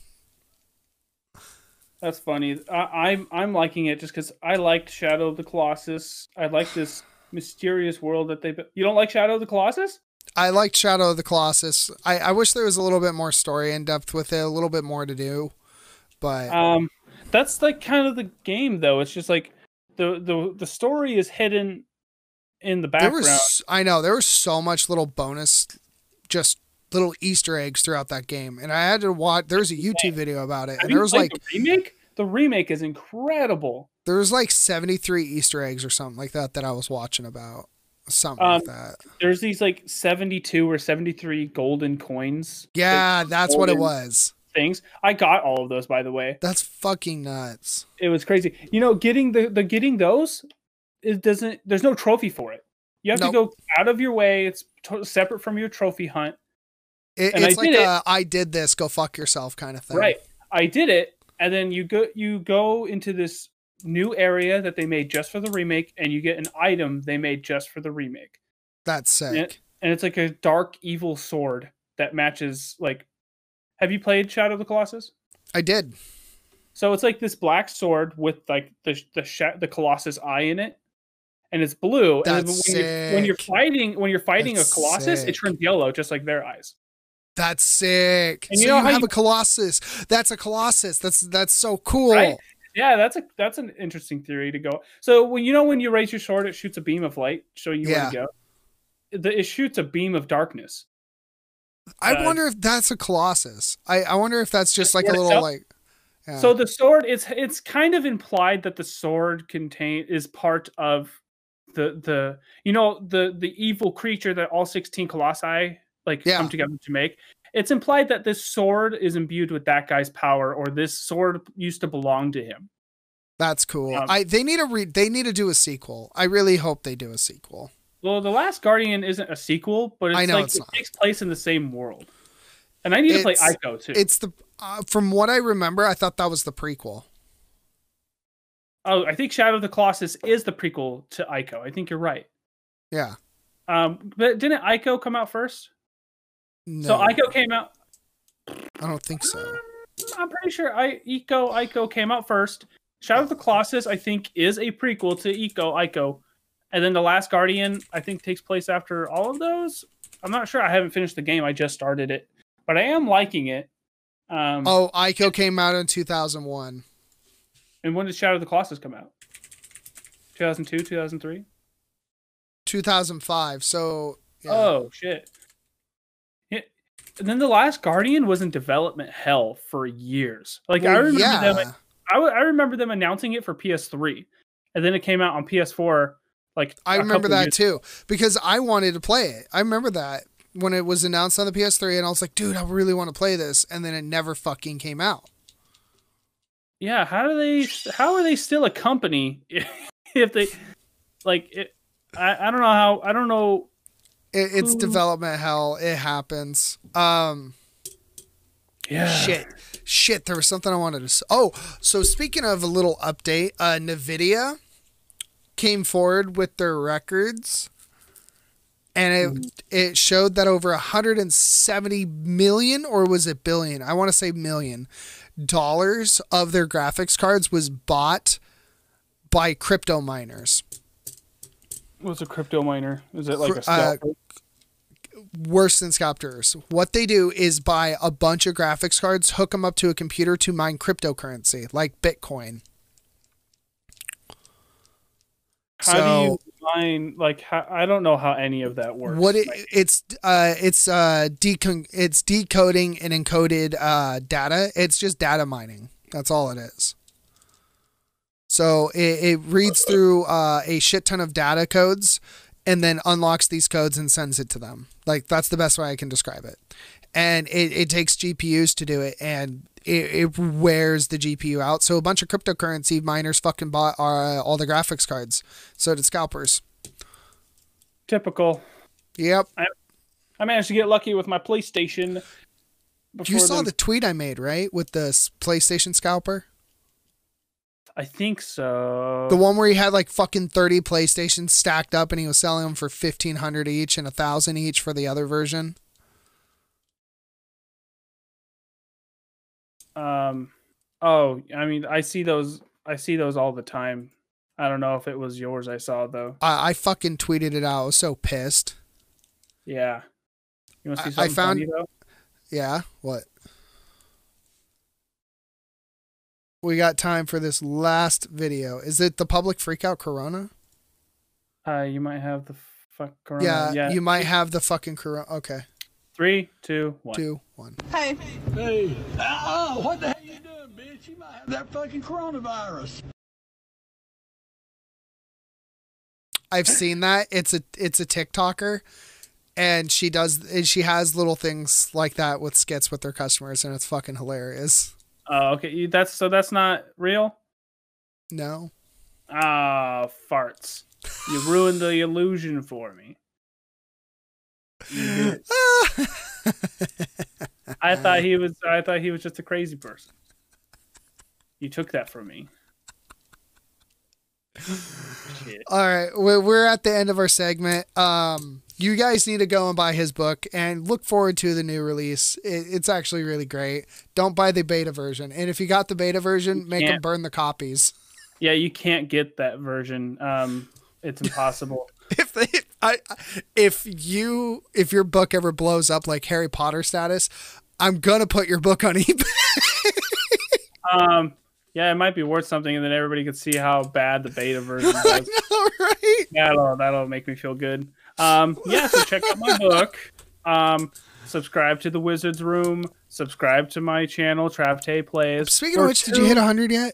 that's funny. I, I'm I'm liking it just because I liked Shadow of the Colossus. I like this mysterious world that they. You don't like Shadow of the Colossus? I liked Shadow of the Colossus. I, I wish there was a little bit more story in depth with it, a little bit more to do, but Um, that's like kind of the game though. It's just like the the the story is hidden in the there background. was I know there was so much little bonus, just little Easter eggs throughout that game, and I had to watch. There's a YouTube video about it, Have and there was like the remake. The remake is incredible. there was like 73 Easter eggs or something like that that I was watching about, something Um, like that. There's these like 72 or 73 golden coins. Yeah, that's what it was. Things. I got all of those by the way. That's fucking nuts. it was crazy. You know, getting the the getting those, it doesn't. There's no trophy for it. You have Nope. to go out of your way. It's to- separate from your trophy hunt. It, And I it's like did it. a I did this, go fuck yourself kind of thing. Right. I did it, and then you go you go into this new area that they made just for the remake, and you get an item they made just for the remake, That's sick. Yeah. and it's like a dark evil sword that matches like. Have you played Shadow of the Colossus? I did. So it's like this black sword with like the the sha- the Colossus eye in it, and it's blue. and That's when you're, when you're fighting when you're fighting That's a Colossus, sick. it turns yellow just like their eyes. That's sick. And you you, know how have you- a colossus. That's a colossus. That's that's so cool. Right? Yeah, that's a that's an interesting theory to go. So when you know when you raise your sword, it shoots a beam of light, showing you where to go. The, it shoots a beam of darkness. I Uh, wonder if that's a colossus. I, I wonder if that's just like a little itself? like yeah. So the sword, it's it's kind of implied that the sword contain is part of the the you know the the evil creature that all sixteen colossi like Yeah. come together to make. It's implied that this sword is imbued with that guy's power, or this sword used to belong to him. that's cool. um, I they need to read they need to do a sequel. I really hope they do a sequel. Well, the Last Guardian isn't a sequel, but it's I know like it's it not. takes place in the same world. And I need to play Ico too. It's the uh, from what I remember, I thought that was the prequel. oh, I think Shadow of the Colossus is the prequel to Ico. I think you're right. Yeah. Um, but didn't Ico come out first? No, So Ico came out. I don't think so. I'm pretty sure I Eco Ico came out first. Shadow of the Colossus, I think, is a prequel to Ico Ico, and then the Last Guardian, I think, takes place after all of those. I'm not sure. I haven't finished the game. I just started it, but I am liking it. Um, Oh, Ico came out in 2001. and when did Shadow of the Colossus come out? 2002, 2003. 2005. So yeah. Oh shit. Yeah. And then the Last Guardian was in development hell for years. Like I remember yeah. them. I, I remember them announcing it for PS3, and then it came out on PS4. Like I remember that years- too because I wanted to play it. I remember that when it was announced on the PS3, and I was like, dude, I really want to play this, and then it never fucking came out. Yeah, how do they? How are they still a company if they like it? I, I don't know how. I don't know. It, it's Who- development hell. It happens. Um, Yeah. shit, shit. There was something I wanted to. Oh, so speaking of a little update, uh, Nvidia came forward with their records, and it hmm. it showed that over 170 million, or was it billion? I want to say million dollars of their graphics cards was bought by crypto miners. What's a crypto miner? Is it like a uh, scalper? worse than scalpers. What they do is buy a bunch of graphics cards, hook them up to a computer to mine cryptocurrency like Bitcoin. How so- do you mine? Like how, I don't know how any of that works. What it, Like, it's uh it's uh decon- it's decoding and encoded uh data. It's just data mining. That's all it is. So it, it reads through uh, a shit ton of data codes and then unlocks these codes and sends it to them. Like that's the best way I can describe it. And it, it takes GPUs to do it and it, it wears the GPU out. So a bunch of cryptocurrency miners fucking bought uh, all the graphics cards. So did scalpers. typical. Yep. I managed to get lucky with my PlayStation. You saw them- the tweet I made, right? With the PlayStation scalper? I think so. The one where he had like fucking 30 PlayStations stacked up and he was selling them for 1500 each and a 1000 each for the other version. Um. Oh, I mean, I see those. I see those all the time. I don't know if it was yours. I saw though. I, I fucking tweeted it out. I was so pissed. Yeah. You want to see I- I something found- funny though? Yeah, what? We got time for this last video. Is it the public freakout corona? Uh, you might have the fuck. Corona. yeah, yeah. you might have the fucking corona. Okay, Three, two, one. two, one. Hey, Hey. oh, what the hell you doing, bitch? You might have that fucking coronavirus. I've seen that. It's a it's a TikToker, and she does and she has little things like that with skits with their customers, and it's fucking hilarious. Oh, okay. That's so that's not real. No, Ah, farts. You ruined the illusion for me. I thought he was. I thought he was just a crazy person. You took that from me. Shit. All right, we're we're at the end of our segment. Um, you guys need to go and buy his book and look forward to the new release. It, it's actually really great. Don't buy the beta version, and if you got the beta version, make them burn the copies. Yeah, you can't get that version. Um, it's impossible. If they, I, if you, if your book ever blows up like Harry Potter status, I'm gonna put your book on eBay. um, yeah, it might be worth something, and then everybody could see how bad the beta version was. know, right? That'll that'll make me feel good. Um, yeah, so check out my book. Um, subscribe to the Wizards Room. Subscribe to my channel, Travte Plays. Speaking of We're which, did you hit hundred yet?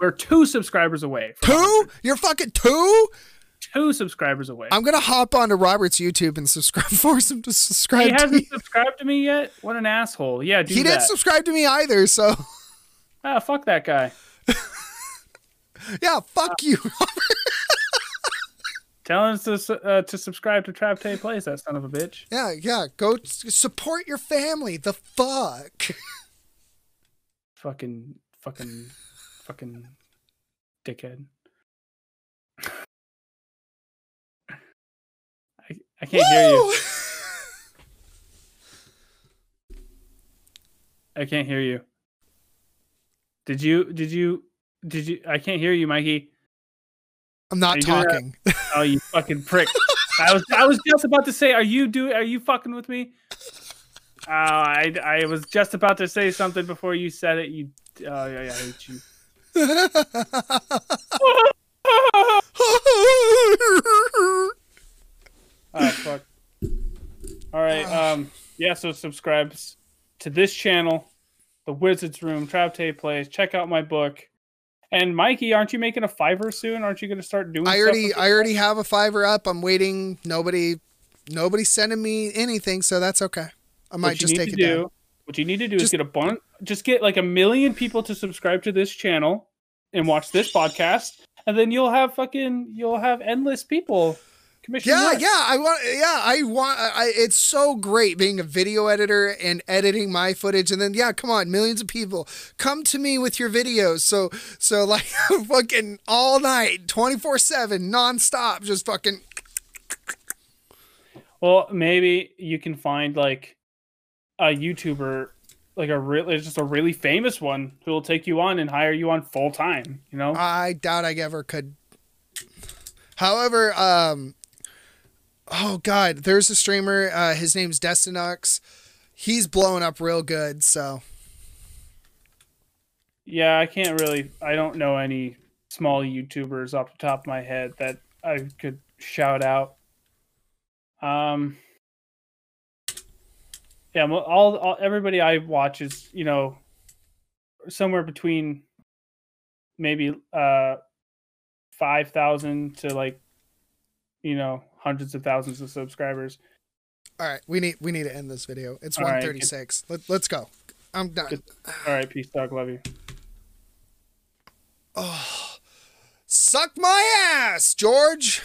We're two subscribers away. Two? 100. You're fucking two? Two subscribers away. I'm gonna hop onto Robert's YouTube and subscribe, force him to subscribe. he to hasn't you. subscribed to me yet. What an asshole! Yeah, do He that. didn't subscribe to me either, so ah, fuck that guy. yeah, fuck you. Tell him to uh, to subscribe to Trap Tay Plays. That son of a bitch. Yeah, yeah. Go support your family. The fuck. Fucking, fucking, fucking, dickhead. I can't hear you. I can't hear you. Did you? Did you? Did you? I can't hear you, Mikey. I'm not talking. Oh, you fucking prick! I was I was just about to say, are you do? Are you fucking with me? Uh, I I was just about to say something before you said it. You. Oh yeah, yeah, I hate you. Ah, fuck. All right. Um. Yeah. So subscribe to this channel, the Wizards Room, Trap Tay Plays. Check out my book. And Mikey, aren't you making a Fiverr soon? Aren't you going to start doing? I already I already have a Fiverr up. I'm waiting. Nobody nobody's sending me anything, so that's okay. I might just take it do, down. What you need to do is get a bunch, just get like a million people to subscribe to this channel and watch this podcast, and then you'll have fucking you'll have endless people Yeah, yeah, I want. Yeah, I want. I, it's so great being a video editor and editing my footage, and then yeah, come on, millions of people come to me with your videos. So, so like fucking all night, twenty four seven, nonstop, just fucking. Well, maybe you can find like a YouTuber, like a really just a really famous one who will take you on and hire you on full time. You know, I doubt I ever could. However, um, oh god, there's a streamer. Uh, his name's Destinux. He's blowing up real good. So yeah, I can't really. I don't know any small YouTubers off the top of my head that I could shout out. Um, yeah, all, all everybody I watch is you know somewhere between maybe uh five thousand to like you know hundreds of thousands of subscribers. all right, we need we need to end this video. It's one thirty six. Let, let's go. I'm done. Good. All right, peace, dog, love you. Oh, Suck my ass, George.